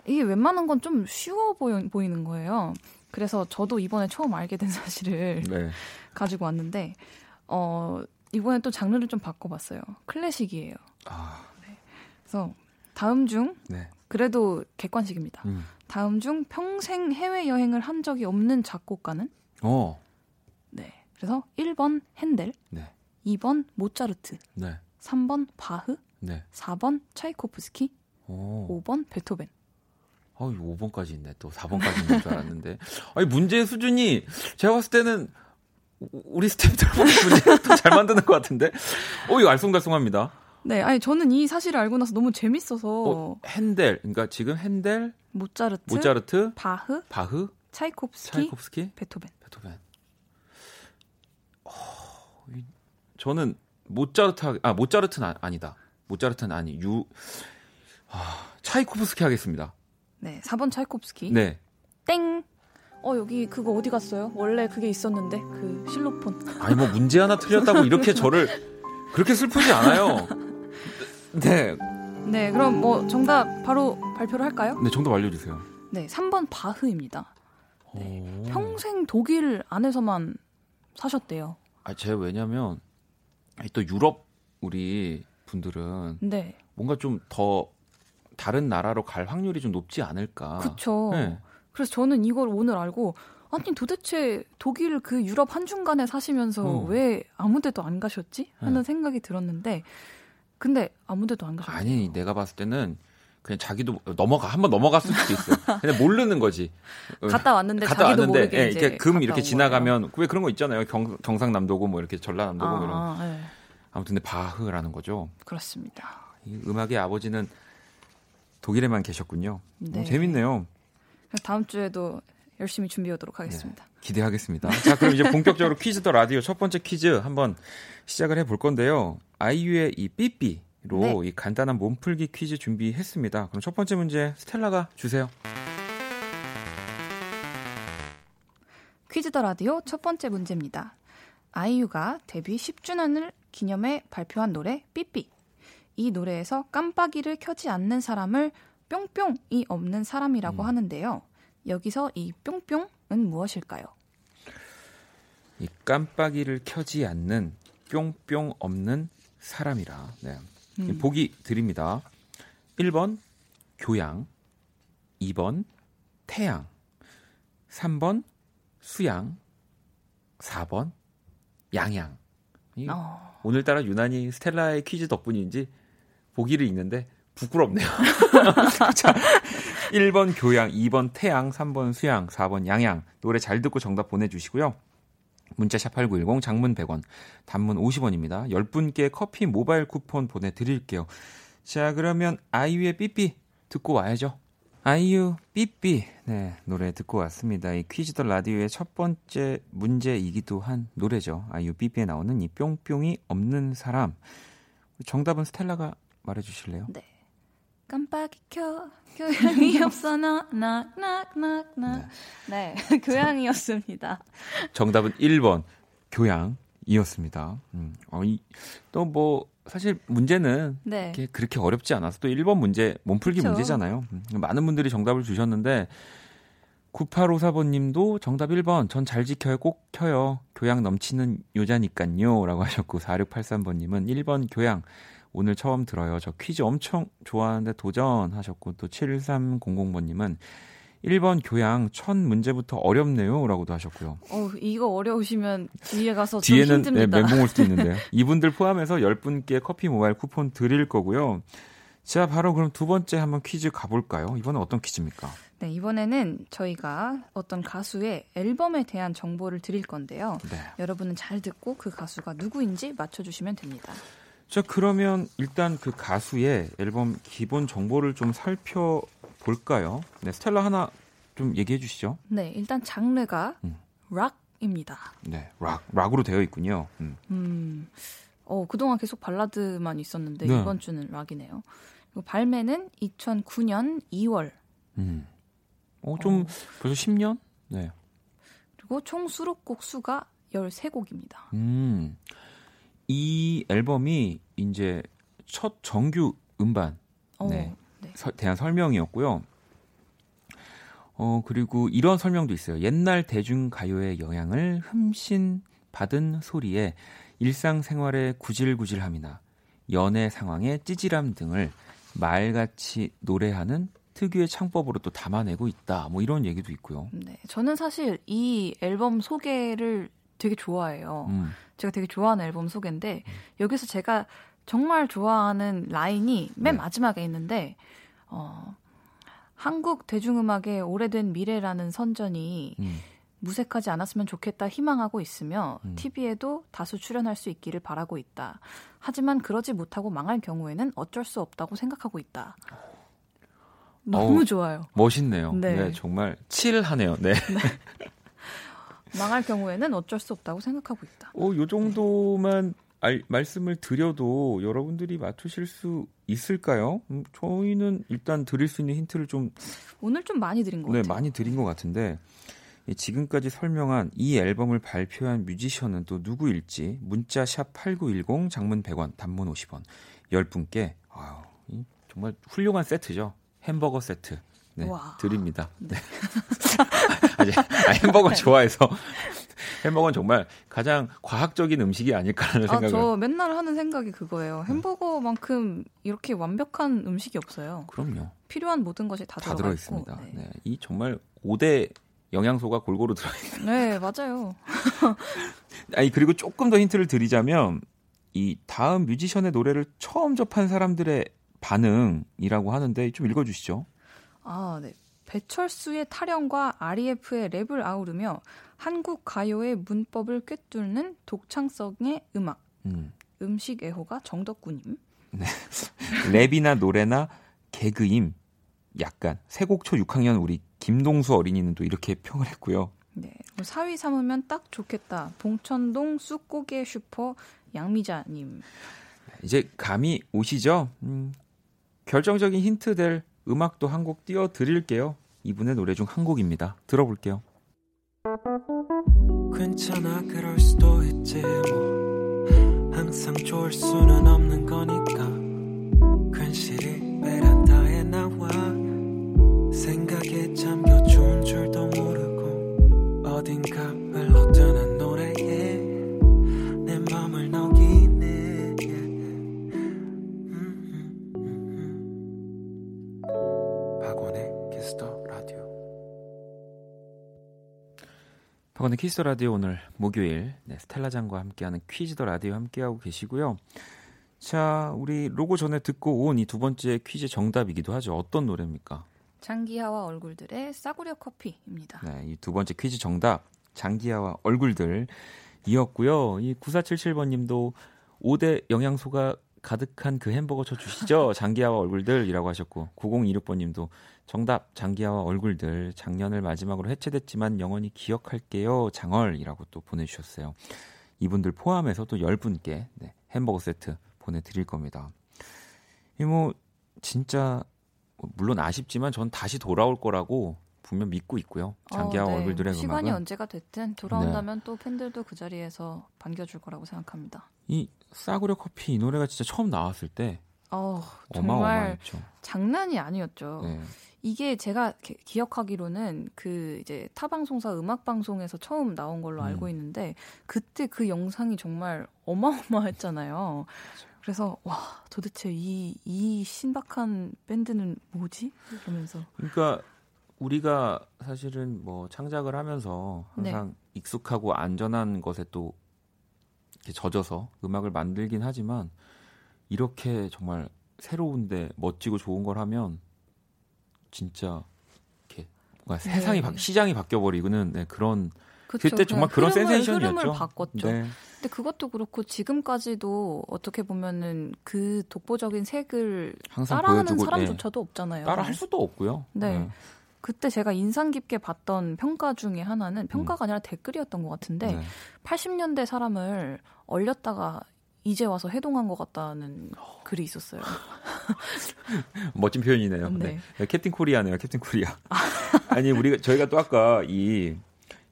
이게 웬만한 건 좀 쉬워 보이, 보이는 거예요. 그래서 저도 이번에 처음 알게 된 사실을 네. 가지고 왔는데 어 이번에 또 장르를 좀 바꿔봤어요. 클래식이에요. 아, 그래서 다음 중 네. 그래도 객관식입니다. 음. 다음 중 평생 해외 여행을 한 적이 없는 작곡가는 어. 네. 그래서 1번 핸델, 네. 2번 모차르트, 네. 3번 바흐, 네. 4번 차이코프스키, 오. 5번 베토벤. 어, 5번까지 있네. 또 4번까지 있는 줄 알았는데. 아니, 문제 수준이 제가 봤을 때는 우- 우리 스태프들보다 문제 잘 만드는 것 같은데. 어, 이거 알쏭달쏭합니다. 네, 아니 저는 이 사실을 알고 나서 너무 재밌어서 어, 핸델. 그러니까 지금 핸델, 모차르트, 모차르트, 바흐, 바흐, 차이코프스키, 차이콥스키, 베토벤. 베토벤. 어, 이- 저는 모차르트, 하- 아, 모차르트는 아, 아니다. 모차르트는 아니. 유, 아, 차이코프스키 하겠습니다. 네, 4번 차이코프스키. 네. 땡. 어 여기 그거 어디 갔어요? 원래 그게 있었는데 그 실로폰. 아니 뭐 문제 하나 틀렸다고 이렇게 저를 그렇게 슬프지 않아요. 네, 네, 그럼 뭐 정답 바로 발표를 할까요? 네 정답 알려주세요. 네, 3번 바흐입니다. 오. 평생 독일 안에서만 사셨대요. 아, 제가 왜냐면 또 유럽 우리 분들은 네, 뭔가 좀 더 다른 나라로 갈 확률이 좀 높지 않을까. 그쵸. 네. 그래서 저는 이걸 오늘 알고 아니 도대체 독일 그 유럽 한중간에 사시면서 어. 왜 아무 데도 안 가셨지? 하는 네. 생각이 들었는데 근데 아무데도 안 가셨어요. 아니 내가 봤을 때는 그냥 자기도 넘어가 한 번 넘어갔을 수도 있어요. 그냥 모르는 거지. 갔다 왔는데 갔다 자기도 왔는데 모르게 예, 이렇게 금 이렇게 온 지나가면 왜 그런 거 있잖아요. 경, 경상남도고 뭐 이렇게 전라남도고. 뭐 이런. 아, 네. 아무튼 근데 바흐라는 거죠. 그렇습니다. 이 음악의 아버지는 독일에만 계셨군요. 네. 어, 재밌네요. 다음 주에도 열심히 준비하도록 하겠습니다. 기대하겠습니다. 자, 그럼 이제 본격적으로 퀴즈 더 라디오 첫 번째 퀴즈 한번 시작을 해볼 건데요. 아이유의 이 삐삐로 네. 이 간단한 몸풀기 퀴즈 준비했습니다. 그럼 첫 번째 문제 스텔라가 주세요. 퀴즈 더 라디오 첫 번째 문제입니다. 아이유가 데뷔 10주년을 기념해 발표한 노래 삐삐. 이 노래에서 깜빡이를 켜지 않는 사람을 뿅뿅이 없는 사람이라고 음. 하는데요. 여기서 이 뿅뿅은 무엇일까요? 이 깜빡이를 켜지 않는 뿅뿅 없는 사람이라. 네. 이 음. 보기 드립니다. 1번 교양, 2번 태양, 3번 수양, 4번 양양. 이 어, 오늘따라 유난히 스텔라의 퀴즈 덕분인지 보기를 읽는데 부끄럽네요. 자, 1번 교양, 2번 태양, 3번 수양, 4번 양양. 노래 잘 듣고 정답 보내주시고요. 문자 샵8910 장문 100원, 단문 50원입니다. 10분께 커피 모바일 쿠폰 보내드릴게요. 자, 그러면 아이유의 삐삐 듣고 와야죠. 아이유 삐삐 네 노래 듣고 왔습니다. 이 퀴즈 더 라디오의 첫 번째 문제이기도 한 노래죠. 아이유 삐삐에 나오는 이 뿅뿅이 없는 사람. 정답은 스텔라가 말해 주실래요? 네. 깜빡이 켜. 교양이 없어 나나나나나 네 교양이었습니다. 정답은 1번. 교양이었습니다. 음, 어, 또뭐 사실 문제는 네. 그렇게 어렵지 않아서 또 1번 문제 몸풀기 그쵸. 문제잖아요. 음, 많은 분들이 정답을 주셨는데 9854번 님도 정답 1번. 전 잘 지켜요. 꼭 켜요. 교양 넘치는 여자니깐요. 라고 하셨고 4683번 님은 1번 교양 오늘 처음 들어요 저 퀴즈 엄청 좋아하는데 도전하셨고 또 7300번 님은 1번 교양 첫 문제부터 어렵네요 라고도 하셨고요 어 이거 어려우시면 뒤에 가서 좀 뒤에는 네, 힘듭니다. 멘붕 올 수도 있는데요. 이분들 포함해서 10분께 커피 모바일 쿠폰 드릴 거고요. 자, 바로 그럼 두 번째 한번 퀴즈 가볼까요? 이번엔 어떤 퀴즈입니까? 네, 이번에는 저희가 어떤 가수의 앨범에 대한 정보를 드릴 건데요. 네. 여러분은 잘 듣고 그 가수가 누구인지 맞춰주시면 됩니다. 자, 그러면 일단 그 가수의 앨범 기본 정보를 좀 살펴볼까요? 네, 스텔라 하나 좀 얘기해 주시죠. 네, 일단 장르가 음. 락입니다. 네, 락, 락으로 되어 있군요. 음. 음, 어, 그동안 계속 발라드만 있었는데 네. 이번 주는 락이네요. 그리고 발매는 2009년 2월. 음. 어, 좀 어. 벌써 10년? 네. 그리고 총 수록곡 수가 13곡입니다. 음. 이 앨범이 이제 첫 정규 음반 어, 네. 네. 서- 대한 설명이었고요. 어, 그리고 이런 설명도 있어요. 옛날 대중 가요의 영향을 흠씬 받은 소리에 일상생활의 구질구질함이나 연애 상황의 찌질함 등을 말같이 노래하는 특유의 창법으로 또 담아내고 있다. 뭐 이런 얘기도 있고요. 네, 저는 사실 이 앨범 소개를 되게 좋아해요. 음, 제가 되게 좋아하는 앨범 소개인데 여기서 제가 정말 좋아하는 라인이 맨 네. 마지막에 있는데 어, 한국 대중음악의 오래된 미래라는 선전이 음. 무색하지 않았으면 좋겠다 희망하고 있으며 음. TV에도 다수 출연할 수 있기를 바라고 있다. 하지만 그러지 못하고 망할 경우에는 어쩔 수 없다고 생각하고 있다. 너무 어우. 좋아요. 멋있네요. 네. 네. 정말 칠하네요. 네. 망할 경우에는 어쩔 수 없다고 생각하고 있다. 어, 요 정도만 알- 말씀을 드려도 여러분들이 맞추실 수 있을까요? 음, 저희는 일단 드릴 수 있는 힌트를 좀 오늘 좀 많이 드린 것 네, 같아요. 많이 드린 것 같은데 이 지금까지 설명한 이 앨범을 발표한 뮤지션은 또 누구일지 문자 샵 8910 장문 100원 단문 50원 10분께 아유, 이 정말 훌륭한 세트죠. 햄버거 세트. 네, 와. 드립니다. 네. 아니, 아, 햄버거 좋아해서 햄버거는 정말 가장 과학적인 음식이 아닐까라는 아, 생각을 저 맨날 하는 생각이 그거예요. 햄버거만큼 이렇게 완벽한 음식이 없어요. 그럼요. 필요한 모든 것이 다, 다 들어. 있습니다. 네. 네. 이 정말 5대 영양소가 골고루 들어 있는 네, 맞아요. 아니 그리고 조금 더 힌트를 드리자면 이 다음 뮤지션의 노래를 처음 접한 사람들의 반응이라고 하는데 좀 읽어 주시죠. 아, 네. 배철수의 타령과 REF의 랩을 아우르며 한국 가요의 문법을 꿰뚫는 독창성의 음악. 음. 음식 애호가 정덕구님. 네. 랩이나 노래나 개그임. 약간 세곡초 6학년 우리 김동수 어린이는 또 이렇게 평을 했고요. 네. 사위 삼으면 딱 좋겠다. 봉천동 쑥고개 슈퍼 양미자님. 이제 감이 오시죠? 음, 결정적인 힌트 될 음악도 한 곡 띄워드릴게요. 이분의 노래 중 한 곡입니다. 들어볼게요. 괜찮아 그럴 수도 있지 뭐 항상 좋을 수는 없는 거니까 괜시리 베란다에 나와 생각에 잠겨 좋은 줄도 모르고 어딘가 흘러드는 박원의 Kiss the Radio 오늘 목요일 네, 스텔라장과 함께하는 Quiz the Radio 함께하고 계시고요. 자, 우리 로고 전에 듣고 온 이 두 번째 퀴즈 정답이기도 하죠. 어떤 노래입니까? 장기하와 얼굴들의 싸구려 커피입니다. 네, 이 두 번째 퀴즈 정답 장기하와 얼굴들이었고요. 이 9477번 님도 5대 영양소가 가득한 그 햄버거 쳐 주시죠. 장기하와 얼굴들이라고 하셨고 9026번 님도 정답 장기하와 얼굴들 작년을 마지막으로 해체됐지만 영원히 기억할게요. 장얼이라고 또 보내 주셨어요. 이분들 포함해서 또 10분께 네, 햄버거 세트 보내 드릴 겁니다. 이뭐 진짜 뭐 물론 아쉽지만 전 다시 돌아올 거라고 분명 믿고 있고요. 장기하 어, 네. 얼굴들의 시간이 음악은 시간이 언제가 됐든 돌아온다면 네. 또 팬들도 그 자리에서 반겨줄 거라고 생각합니다. 이 싸구려 커피 이 노래가 진짜 처음 나왔을 때 어, 정말 어마어마했죠. 장난이 아니었죠. 네. 이게 제가 기, 억하기로는 그 이제 타 방송사 음악 방송에서 처음 나온 걸로 음. 알고 있는데 그때 그 영상이 정말 어마어마했잖아요. 그래서 와 도대체 이이 신박한 밴드는 뭐지? 그러면서 그러니까 우리가 사실은 뭐 창작을 하면서 항상 네. 익숙하고 안전한 것에 또 이렇게 젖어서 음악을 만들긴 하지만 이렇게 정말 새로운데 멋지고 좋은 걸 하면 진짜 이렇게 뭔가 네. 세상이 바, 시장이 바뀌어 버리고는 네, 그런 그쵸, 그때 정말 그런 흐름을, 센세이션이었죠. 흐름을 바꿨죠. 네. 근데 그것도 그렇고 지금까지도 어떻게 보면은 그 독보적인 색을 따라하는 보여주고, 사람조차도 네. 없잖아요. 따라 할 수도 없고요. 네. 네. 그때 제가 인상 깊게 봤던 평가 중에 하나는 평가가 음. 아니라 댓글이었던 것 같은데 네. 80년대 사람을 얼렸다가 이제 와서 해동한 것 같다는 글이 있었어요. 멋진 표현이네요. 네. 네. 캡틴 코리아네요, 캡틴 코리아. 아니 우리가 저희가 또 아까 이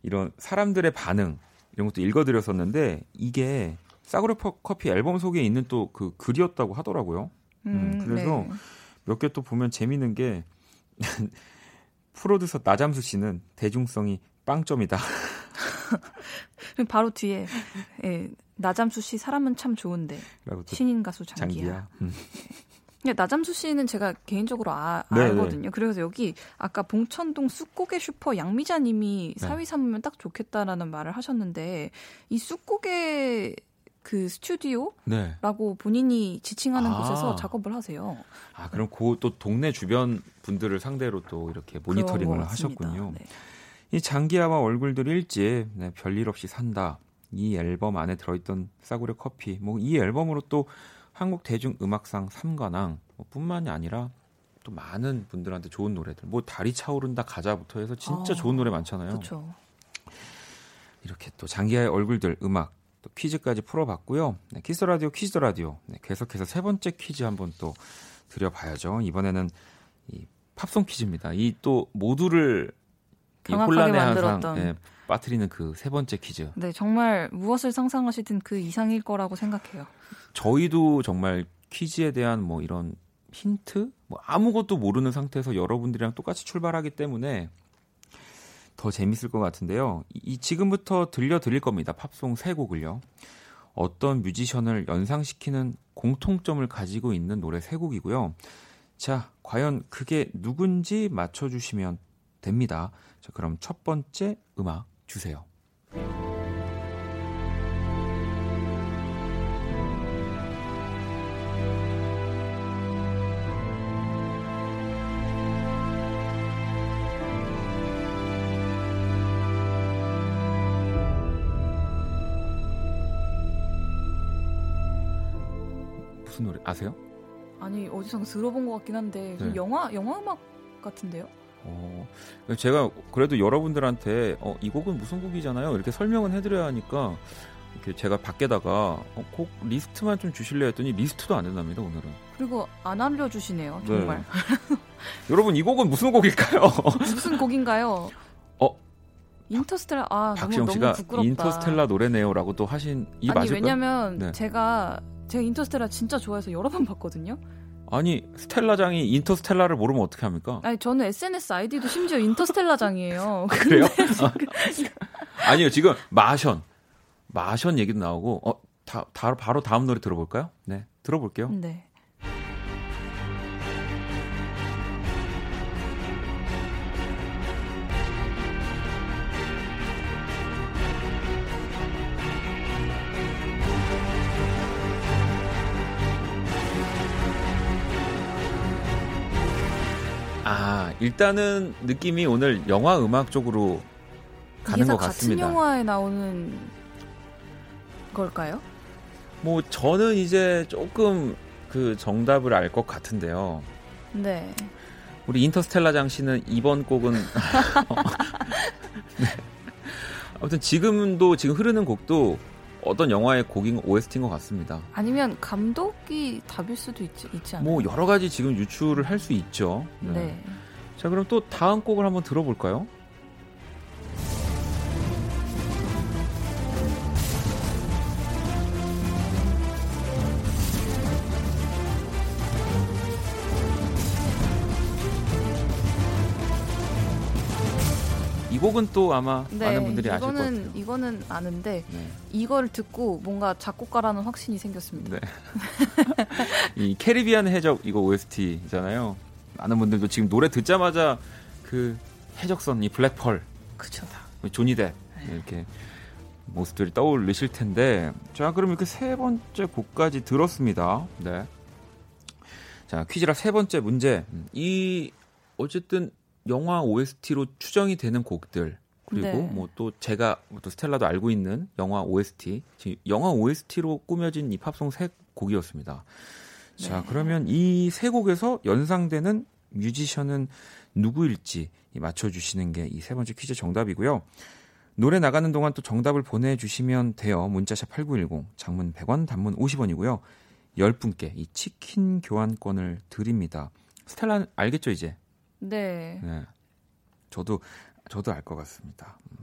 이런 사람들의 반응 이런 것도 읽어드렸었는데 이게 싸구려 커피 앨범 속에 있는 또 그 글이었다고 하더라고요. 음, 음, 그래서 네. 몇개 또 보면 재밌는 게 프로듀서 나잠수 씨는 대중성이 빵점이다. 바로 뒤에 예, 나잠수 씨 사람은 참 좋은데 신인 가수 장기야. 장기야. 음. 나잠수 씨는 제가 개인적으로 아, 네, 네. 알거든요. 그래서 여기 아까 봉천동 쑥고개 슈퍼 양미자님이 네. 사위 삼으면 딱 좋겠다라는 말을 하셨는데 이 쑥고개 그 스튜디오라고 네. 본인이 지칭하는 아. 곳에서 작업을 하세요. 아 그럼 그 또 동네 주변 분들을 상대로 또 이렇게 모니터링을 하셨군요. 네. 이 장기하와 얼굴들 일집 네, 별일 없이 산다. 이 앨범 안에 들어있던 싸구려 커피. 뭐 이 앨범으로 또 한국 대중 음악상 3관왕 뭐 뿐만이 아니라 또 많은 분들한테 좋은 노래들. 뭐 달이 차오른다 가자부터 해서 진짜 어, 좋은 노래 많잖아요. 그쵸. 이렇게 또 장기하와 얼굴들 음악 또 퀴즈까지 풀어봤고요. 네, 키스 라디오 퀴즈 라디오 네, 계속해서 세 번째 퀴즈 한번 또 드려봐야죠. 이번에는 이 팝송 퀴즈입니다. 이 또 모두를 이 혼란에 항상 예, 빠뜨리는 그 세 번째 퀴즈. 네, 정말 무엇을 상상하시든 그 이상일 거라고 생각해요. 저희도 정말 퀴즈에 대한 뭐 이런 힌트, 뭐 아무것도 모르는 상태에서 여러분들이랑 똑같이 출발하기 때문에 더 재밌을 것 같은데요. 이 지금부터 들려드릴 겁니다. 팝송 세 곡을요. 어떤 뮤지션을 연상시키는 공통점을 가지고 있는 노래 세 곡이고요. 자, 과연 그게 누군지 맞춰주시면 됩니다. 자, 그럼 첫 번째 음악 주세요. 무슨 노래 아세요? 아니 어디서 들어본 것 같긴 한데 그 네. 영화 영화 음악 같은데요? 어, 제가 그래도 여러분들한테 어, 이 곡은 무슨 곡이잖아요. 이렇게 설명은 해드려야 하니까 이렇게 제가 밖에다가 어, 곡 리스트만 좀 주실래 했더니 리스트도 안 된답니다 오늘은. 그리고 안 알려주시네요 정말 여러분 이 곡은 무슨 곡일까요? 무슨 곡인가요? 어? 인터스텔라 아 너무 박지영 너무 씨가 부끄럽다. 인터스텔라 노래네요라고 또 하신 이 아니 맞을까요? 왜냐면 네. 제가 제가 인터스텔라 진짜 좋아해서 여러 번 봤거든요. 아니 스텔라장이 인터스텔라를 모르면 어떻게 합니까? 아니 저는 SNS 아이디도 심지어 인터스텔라장이에요. 그래요? 아니요 지금 마션 마션 얘기도 나오고 어 다, 다 바로 다음 노래 들어볼까요? 네 들어볼게요. 네. 일단은 느낌이 오늘 영화 음악 쪽으로 가는 것 같은 같습니다. 영화에 나오는 걸까요? 뭐 저는 이제 조금 그 정답을 알 것 같은데요. 네. 우리 인터스텔라 장 씨는 이번 곡은 네. 아무튼 지금도 지금 흐르는 곡도 어떤 영화의 곡인 OST인 것 같습니다. 아니면 감독이 답일 수도 있지, 있지 않나요? 뭐 여러 가지 지금 유추를 할 수 있죠. 네. 자 그럼 또 다음 곡을 한번 들어볼까요? 이 곡은 또 아마 네, 많은 분들이 아실 것 같아요. 이거는 아는데 네. 이걸 듣고 뭔가 작곡가라는 확신이 생겼습니다. 네. 이 캐리비안 해적 이거 OST잖아요. 많은 분들도 지금 노래 듣자마자 그 해적선 이 블랙펄 그쵸. 조니 뎁 네. 이렇게 모습들이 떠올리실 텐데 자 그럼 이렇게 세 번째 곡까지 들었습니다. 네. 자 퀴즈라 세 번째 문제 음, 이 어쨌든 영화 OST로 추정이 되는 곡들 그리고 네. 뭐또 제가 또 스텔라도 알고 있는 영화 OST 지금 영화 OST로 꾸며진 이 팝송 세 곡이었습니다. 자 네. 그러면 이 세 곡에서 연상되는 뮤지션은 누구일지 이 맞춰주시는 게 이 세 번째 퀴즈 정답이고요. 노래 나가는 동안 또 정답을 보내주시면 돼요. 문자샵 8910, 장문 100원, 단문 50원이고요. 10분께 이 치킨 교환권을 드립니다. 스텔라 알겠죠, 이제? 네. 네. 저도, 저도 알 것 같습니다. 음.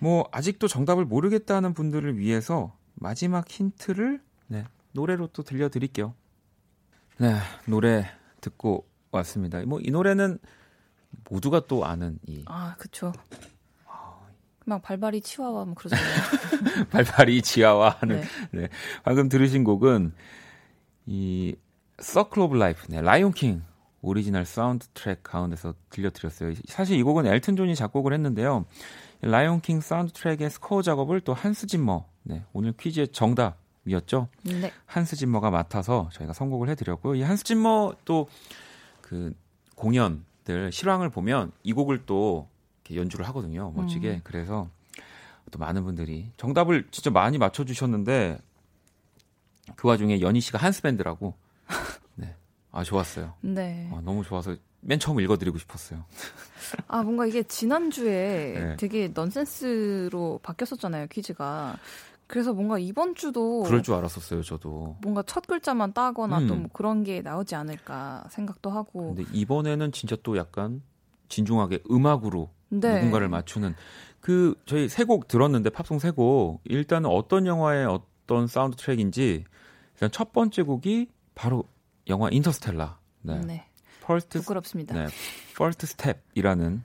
뭐, 아직도 정답을 모르겠다는 분들을 위해서 마지막 힌트를, 네, 노래로 또 들려드릴게요. 네, 노래 듣고 왔습니다. 뭐, 이 노래는 모두가 또 아는 이 아, 그쵸. 막 발발이 치와와 뭐 그러잖아요. 발발이 치와와 하는 네. 방금 들으신 곡은 이 Circle of Life, 네, 라이온 킹 오리지널 사운드 트랙 가운데서 들려드렸어요. 사실 이 곡은 엘튼 존이 작곡을 했는데요. 라이온 킹 사운드 트랙의 스코어 작업을 또 한스 짐머, 네, 오늘 퀴즈의 정답 이었죠. 네. 한스 짐머가 맡아서 저희가 선곡을 해드렸고요. 이 한스 짐머 또 그 공연들 실황을 보면 이 곡을 또 연주를 하거든요. 멋지게. 음. 그래서 또 많은 분들이 정답을 진짜 많이 맞춰주셨는데 그 와중에 연희 씨가 한스 밴드라고. 네. 아 좋았어요. 네. 아, 너무 좋아서 맨 처음 읽어드리고 싶었어요. 아, 뭔가 이게 지난 주에 네. 되게 넌센스로 바뀌었었잖아요, 퀴즈가. 그래서 뭔가 이번 주도 그럴 줄 알았었어요, 저도. 뭔가 첫 글자만 따거나 음. 또뭐 그런 게 나오지 않을까 생각도 하고. 근데 이번에는 진짜 또 약간 진중하게 음악으로 네. 누군가를 맞추는 그 저희 세 곡 들었는데 팝송 세 곡 일단은 어떤 영화의 어떤 사운드 트랙인지 일단 첫 번째 곡이 바로 영화 인터스텔라. 네. 네. First 부끄럽습니다. 네. First Step이라는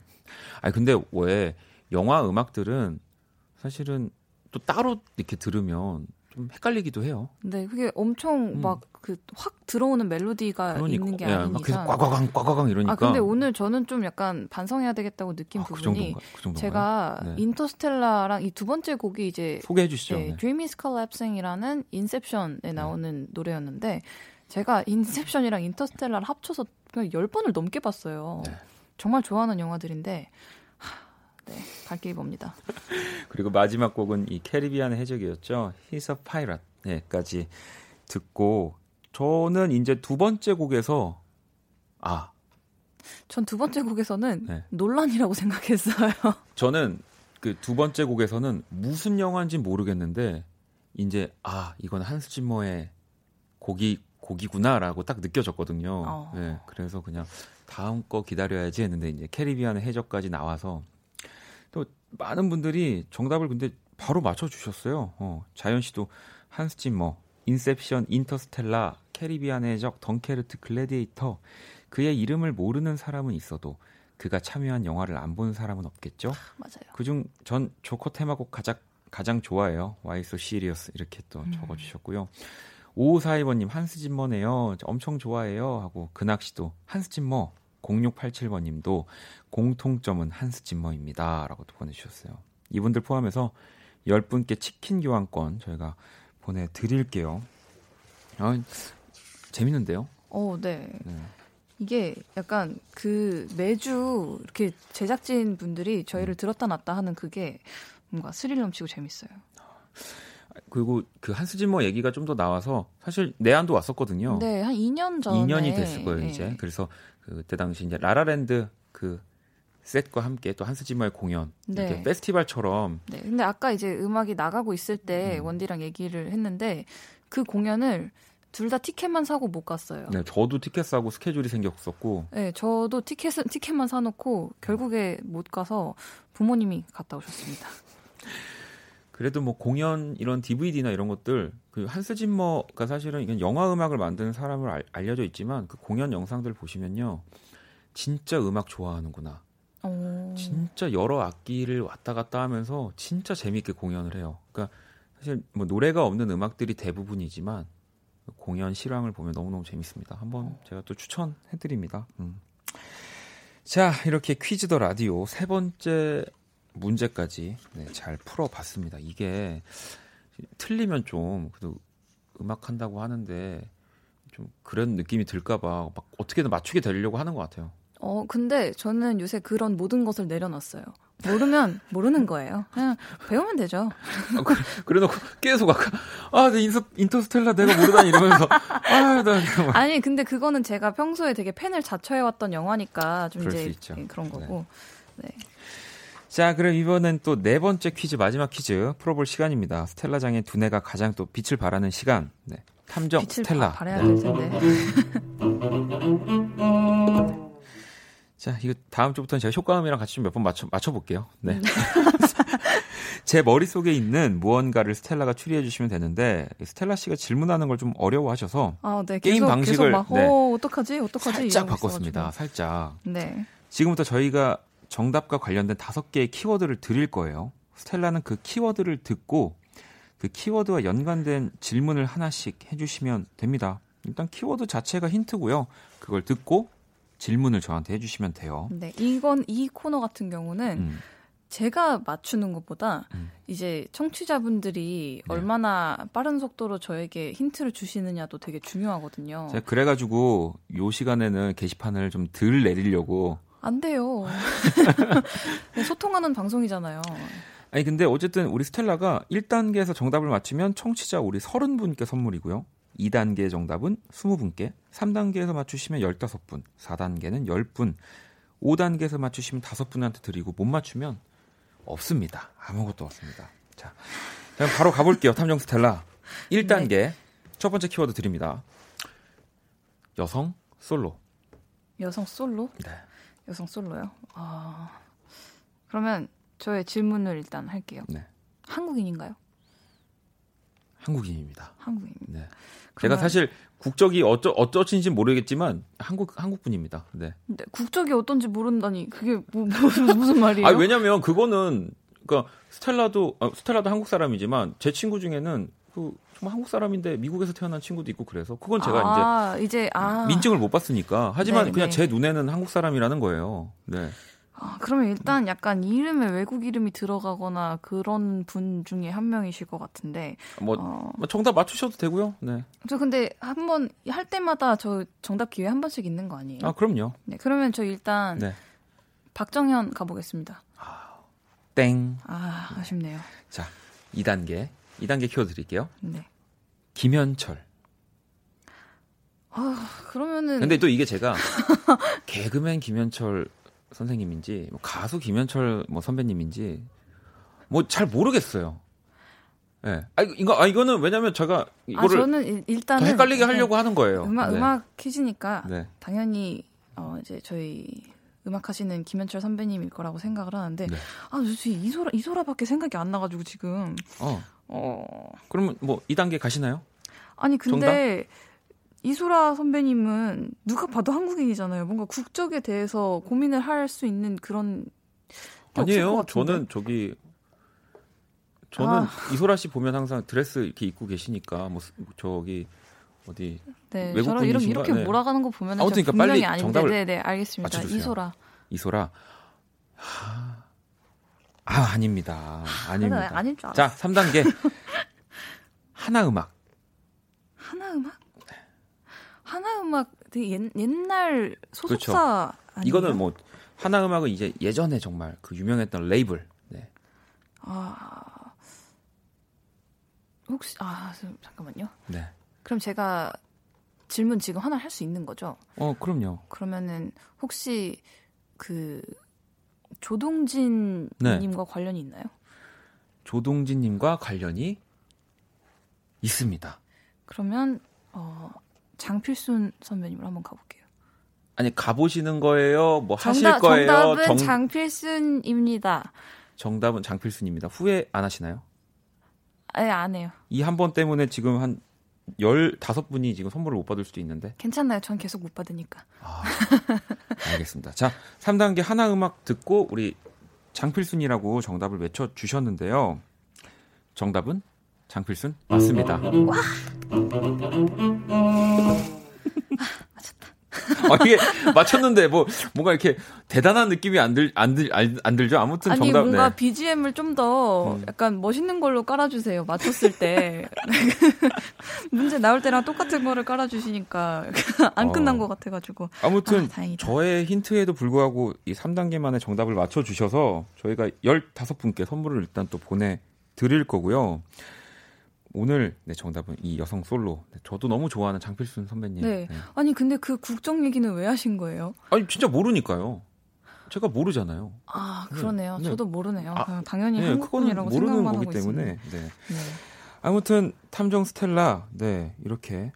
아니 근데 왜 영화 음악들은 사실은 또 따로 이렇게 들으면 좀 헷갈리기도 해요. 네, 그게 엄청 음. 막그 확 들어오는 멜로디가 있는 게 예, 아닌 막 계속. 꽉꽉광 꽉꽉광 이러니까. 아 근데 오늘 저는 좀 약간 반성해야 되겠다고 느낀 아, 그 부분이? 그 정도인가요? 제가 네. 인터스텔라랑 이 두 번째 곡이 이제 소개해 주시죠. 네, 네. Dream is Collapsing이라는 인셉션에 나오는 노래였는데 제가 인셉션이랑 인터스텔라를 합쳐서 그냥 10번을 넘게 봤어요. 네. 정말 좋아하는 영화들인데 하, 네, 갈 길이 멉니다. 그리고 마지막 곡은 이 캐리비안의 해적이었죠. He's a Pirate. 네,까지 듣고 저는 이제 두 번째 곡에서 아 전 두 번째 곡에서는 네. 논란이라고 생각했어요. 저는 그 두 번째 곡에서는 무슨 영화인지 모르겠는데 이제 아 이건 한스 짐머의 곡이 곡이구나라고 딱 느껴졌거든요. 어. 네, 그래서 그냥 다음 거 기다려야지 했는데 이제 캐리비안의 해적까지 나와서 또 많은 분들이 정답을 근데 바로 맞춰 주셨어요. 어, 자연 씨도 한스 짐머, 인셉션, 인터스텔라, 캐리비안의 해적, 덩케르트, 글래디에이터 그의 이름을 모르는 사람은 있어도 그가 참여한 영화를 안 본 사람은 없겠죠. 맞아요. 그중 전 조커 테마곡 가장 가장 좋아해요. Why So Serious 이렇게 또 음. 적어주셨고요. 5542번님 한스 짐머네요. 저 엄청 좋아해요. 하고 근학 씨도 한스 짐머. 0687번 님도 공통점은 한스 짐머입니다.라고 또 보내주셨어요. 이분들 포함해서 10분께 치킨 교환권 저희가 보내드릴게요. 아, 재밌는데요? 어, 네. 네. 이게 약간 그 매주 이렇게 제작진 분들이 음. 저희를 들었다 놨다 하는 그게 뭔가 스릴 넘치고 재밌어요. 그리고 그 한스 짐머 얘기가 좀 더 나와서 사실 내한도 왔었거든요. 네, 한 2년 전에 2년이 됐을 거예요, 예. 이제. 그래서 그때 당시 이제 라라랜드 그 셋과 함께 또 한스 짐머의 공연 네. 이렇게 페스티벌처럼 네, 근데 아까 이제 음악이 나가고 있을 때 음. 원디랑 얘기를 했는데 그 공연을 둘 다 티켓만 사고 못 갔어요. 네, 저도 티켓 사고 스케줄이 생겼었고 네, 저도 티켓은 티켓만 사놓고 결국에 못 가서 부모님이 갔다 오셨습니다. 그래도 뭐 공연 이런 DVD나 이런 것들 그 한스 짐머가 사실은 이건 영화 음악을 만드는 사람을 알, 알려져 있지만 그 공연 영상들 보시면요. 진짜 음악 좋아하는구나. 어... 진짜 여러 악기를 왔다 갔다 하면서 진짜 재밌게 공연을 해요. 그러니까 사실 뭐 노래가 없는 음악들이 대부분이지만 공연 실황을 보면 너무너무 재밌습니다. 한번 제가 또 추천해드립니다. 음. 자, 이렇게 퀴즈 더 라디오 세 번째 문제까지 네, 잘 풀어봤습니다. 이게 틀리면 좀 그래도 음악 한다고 하는데 좀 그런 느낌이 들까봐 막 어떻게든 맞추게 되려고 하는 것 같아요. 어, 근데 저는 요새 그런 모든 것을 내려놨어요. 모르면 모르는 거예요. 그냥 배우면 되죠. 아, 그래, 그래놓고 계속 아까 아, 내 인서, 인터스텔라 내가 모르다니 이러면서 아, 나 아니, 근데 그거는 제가 평소에 되게 팬을 자처해왔던 영화니까 좀 이제. 예, 그런 거고. 네. 자, 그럼 이번엔 또 네 번째 퀴즈 마지막 퀴즈 풀어볼 시간입니다. 스텔라장의 두뇌가 가장 또 빛을 발하는 시간. 네. 탐정 스텔라. 바, 네. 자, 이거 다음 주부터는 제가 효과음이랑 같이 좀 몇 번 맞춰 맞춰 볼게요. 네. 제 머릿속에 있는 무언가를 스텔라가 추리해 주시면 되는데 스텔라 씨가 질문하는 걸 좀 어려워하셔서 아, 네. 게임 계속, 방식을, 계속 막, 네. 어, 어떡하지? 어떡하지? 살짝 바꿨습니다. 살짝. 네. 지금부터 저희가 정답과 관련된 다섯 개의 키워드를 드릴 거예요. 스텔라는 그 키워드를 듣고 그 키워드와 연관된 질문을 하나씩 해주시면 됩니다. 일단 키워드 자체가 힌트고요. 그걸 듣고 질문을 저한테 해주시면 돼요. 네. 이건, 이 코너 같은 경우는 음, 제가 맞추는 것보다 음. 이제 청취자분들이 네. 얼마나 빠른 속도로 저에게 힌트를 주시느냐도 되게 중요하거든요. 제가 그래가지고 요 시간에는 게시판을 좀 덜 내리려고. 안 돼요. 네, 소통하는 방송이잖아요. 아니 근데 어쨌든 우리 스텔라가 1단계에서 정답을 맞추면 청취자 우리 30분께 선물이고요. 2단계 정답은 20분께, 3단계에서 맞추시면 15분, 4단계는 10분, 5단계에서 맞추시면 5분한테 드리고 못 맞추면 없습니다. 아무것도 없습니다. 자, 그럼 바로 가볼게요. 탐정 스텔라. 1단계 첫 번째 키워드 드립니다. 여성 솔로. 여성 솔로? 네. 여성 솔로요? 아. 그러면 저의 질문을 일단 할게요. 네. 한국인인가요? 한국인입니다. 한국인. 네. 제가 사실 국적이 어쩌 어쩌신지 모르겠지만 한국 한국 분입니다. 네. 근데 국적이 어떤지 모른다니 그게 뭐, 무슨, 무슨 말이에요? 아 왜냐면 그거는 그러니까 스텔라도 아, 스텔라도 한국 사람이지만 제 친구 중에는 그 정말 한국 사람인데 미국에서 태어난 친구도 있고 그래서 그건 제가 아, 이제 아, 이제 민증을 못 봤으니까 하지만 네, 그냥 네. 제 눈에는 한국 사람이라는 거예요. 네. 아, 그러면 일단 약간 이름에 외국 이름이 들어가거나 그런 분 중에 한 명이실 것 같은데. 뭐, 어, 뭐 정답 맞추셔도 되고요. 네. 저 근데 한 번 할 때마다 저 정답 기회 한 번씩 있는 거 아니에요? 아 그럼요. 네, 그러면 저 일단 네. 박정현 가보겠습니다. 땡. 아, 아쉽네요. 자 2단계 2단계 키워드 드릴게요. 네. 김현철. 아, 그러면은 근데 또 이게 제가 개그맨 김현철 선생님인지 뭐 가수 김현철 뭐 선배님인지 뭐 잘 모르겠어요. 예. 네. 아 이거 아 이거는 왜냐면 제가 이거를 아, 저는 일단은 더 헷갈리게 하려고 하는 거예요. 음악 네. 음악 퀴즈니까 네. 당연히 어 이제 저희 음악 하시는 김현철 선배님일 거라고 생각을 하는데 네. 아, 솔직히 이소라 이소라밖에 생각이 안 나가지고 지금 어. 어 그러면 뭐 2단계 가시나요? 아니 근데 이소라 선배님은 누가 봐도 한국인이잖아요. 뭔가 국적에 대해서 고민을 할 수 있는 그런 아니에요. 저는 저기 저는 아. 이소라 씨 보면 항상 드레스 이렇게 입고 계시니까 뭐 스- 저기 어디 네, 외국 저런 이렇게? 이렇게 네. 몰아가는 거 보면 아무튼 그러니까 빨리 아닌데, 정답을 네, 네, 알겠습니다. 맞춰주세요. 이소라. 이소라 하... 아 아닙니다. 아닙니다. 맞아, 아닐 줄 알았어. 자 3단계 하나 음악 하나 음악? 하나 음악 되게 옛, 옛날 소속사? 그렇죠. 이거는 뭐 하나 음악은 이제 예전에 정말 그 유명했던 레이블 네. 아 혹시 아 잠깐만요. 네. 그럼 제가 질문 지금 하나 할 수 있는 거죠? 어 그럼요. 그러면은 혹시 그 조동진 네. 님과 관련이 있나요? 조동진 님과 관련이 있습니다. 그러면 어 장필순 선배님으로 한번 가볼게요. 아니 가보시는 거예요? 뭐 하실 정답, 거예요? 정답은 정- 장필순입니다. 정답은 장필순입니다. 후회 안 하시나요? 아예 안 해요. 이 한 번 때문에 지금 한 15분이 지금 선물을 못 받을 수도 있는데. 괜찮나요? 전 계속 못 받으니까. 아, 알겠습니다. 자, 3단계 하나 음악 듣고 우리 장필순이라고 정답을 외쳐 주셨는데요. 정답은 장필순 맞습니다. 아, 이게 맞췄는데 뭐 뭔가 이렇게 대단한 느낌이 안들안들안 들죠. 아무튼 아니 정답 뭔가 네. BGM을 좀더 음. 약간 멋있는 걸로 깔아주세요. 맞췄을 때 문제 나올 때랑 똑같은 거를 깔아주시니까 안 끝난 어. 것 같아가지고 아무튼 아. 저의 힌트에도 불구하고 이 3단계 만에 정답을 맞춰 주셔서 저희가 15분께 선물을 일단 또 보내 드릴 거고요. 오늘 네, 정답은 이 여성 솔로. 네, 저도 너무 좋아하는 장필순 선배님. 네. 아니 근데 그 국정 얘기는 왜 하신 거예요? 아니 진짜 모르니까요. 제가 모르잖아요. 아 네. 그러네요. 네. 저도 모르네요. 아, 당연히 네, 한국분이라고 모르는 거기 때문에. 네. 네. 아무튼 탐정 스텔라 네 이렇게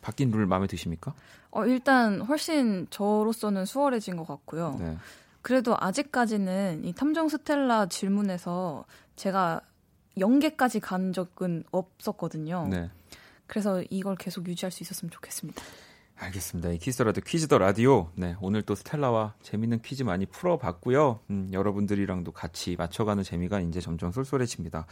바뀐 룰 마음에 드십니까? 어, 일단 훨씬 저로서는 수월해진 것 같고요. 네. 그래도 아직까지는 이 탐정 스텔라 질문에서 제가 연계까지 간 적은 없었거든요. 네. 그래서 이걸 계속 유지할 수 있었으면 좋겠습니다. 알겠습니다. 이 키스라도 퀴즈 더 라디오. 네, 오늘 또 스텔라와 재밌는 퀴즈 많이 풀어봤고요. 음, 여러분들이랑도 같이 맞춰가는 재미가 이제 점점 쏠쏠해집니다.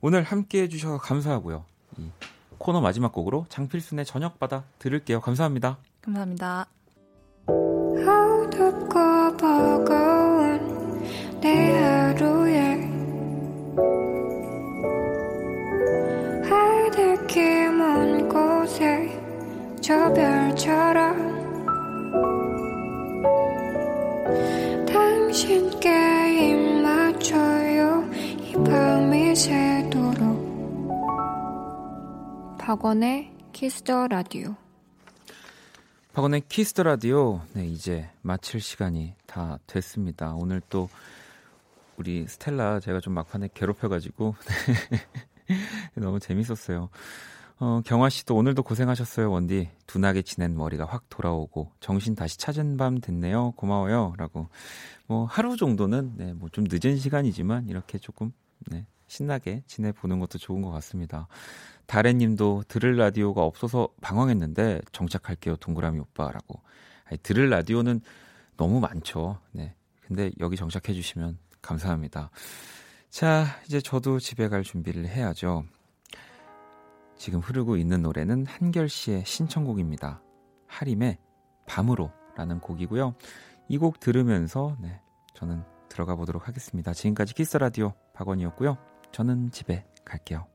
오늘 함께 해주셔서 감사하고요. 이 코너 마지막 곡으로 장필순의 저녁 바다 들을게요. 감사합니다. 감사합니다. 어둡고 버거운 내 하루 저 별처럼 당신께 입 맞춰요 이 밤이 새도록 박원의 Kiss the Radio 박원의 Kiss the Radio. 네, 이제 마칠 시간이 다 됐습니다. 오늘 또 우리 스텔라 제가 좀 막판에 괴롭혀가지고 너무 재밌었어요. 어, 경화 씨도 오늘도 고생하셨어요, 원디. 둔하게 지낸 머리가 확 돌아오고 정신 다시 찾은 밤 됐네요. 고마워요. 라고. 뭐 하루 정도는 네, 뭐 좀 늦은 시간이지만 이렇게 조금 네, 신나게 지내보는 것도 좋은 것 같습니다. 다래님도 들을 라디오가 없어서 방황했는데 정착할게요, 동그라미 오빠라고. 아니, 들을 라디오는 너무 많죠. 네. 근데 여기 정착해 주시면 감사합니다. 자, 이제 저도 집에 갈 준비를 해야죠. 지금 흐르고 있는 노래는 한결 씨의 신청곡입니다. 하림의 밤으로 라는 곡이고요. 이 곡 들으면서 네, 저는 들어가 보도록 하겠습니다. 지금까지 키스 라디오 박원이었고요. 저는 집에 갈게요.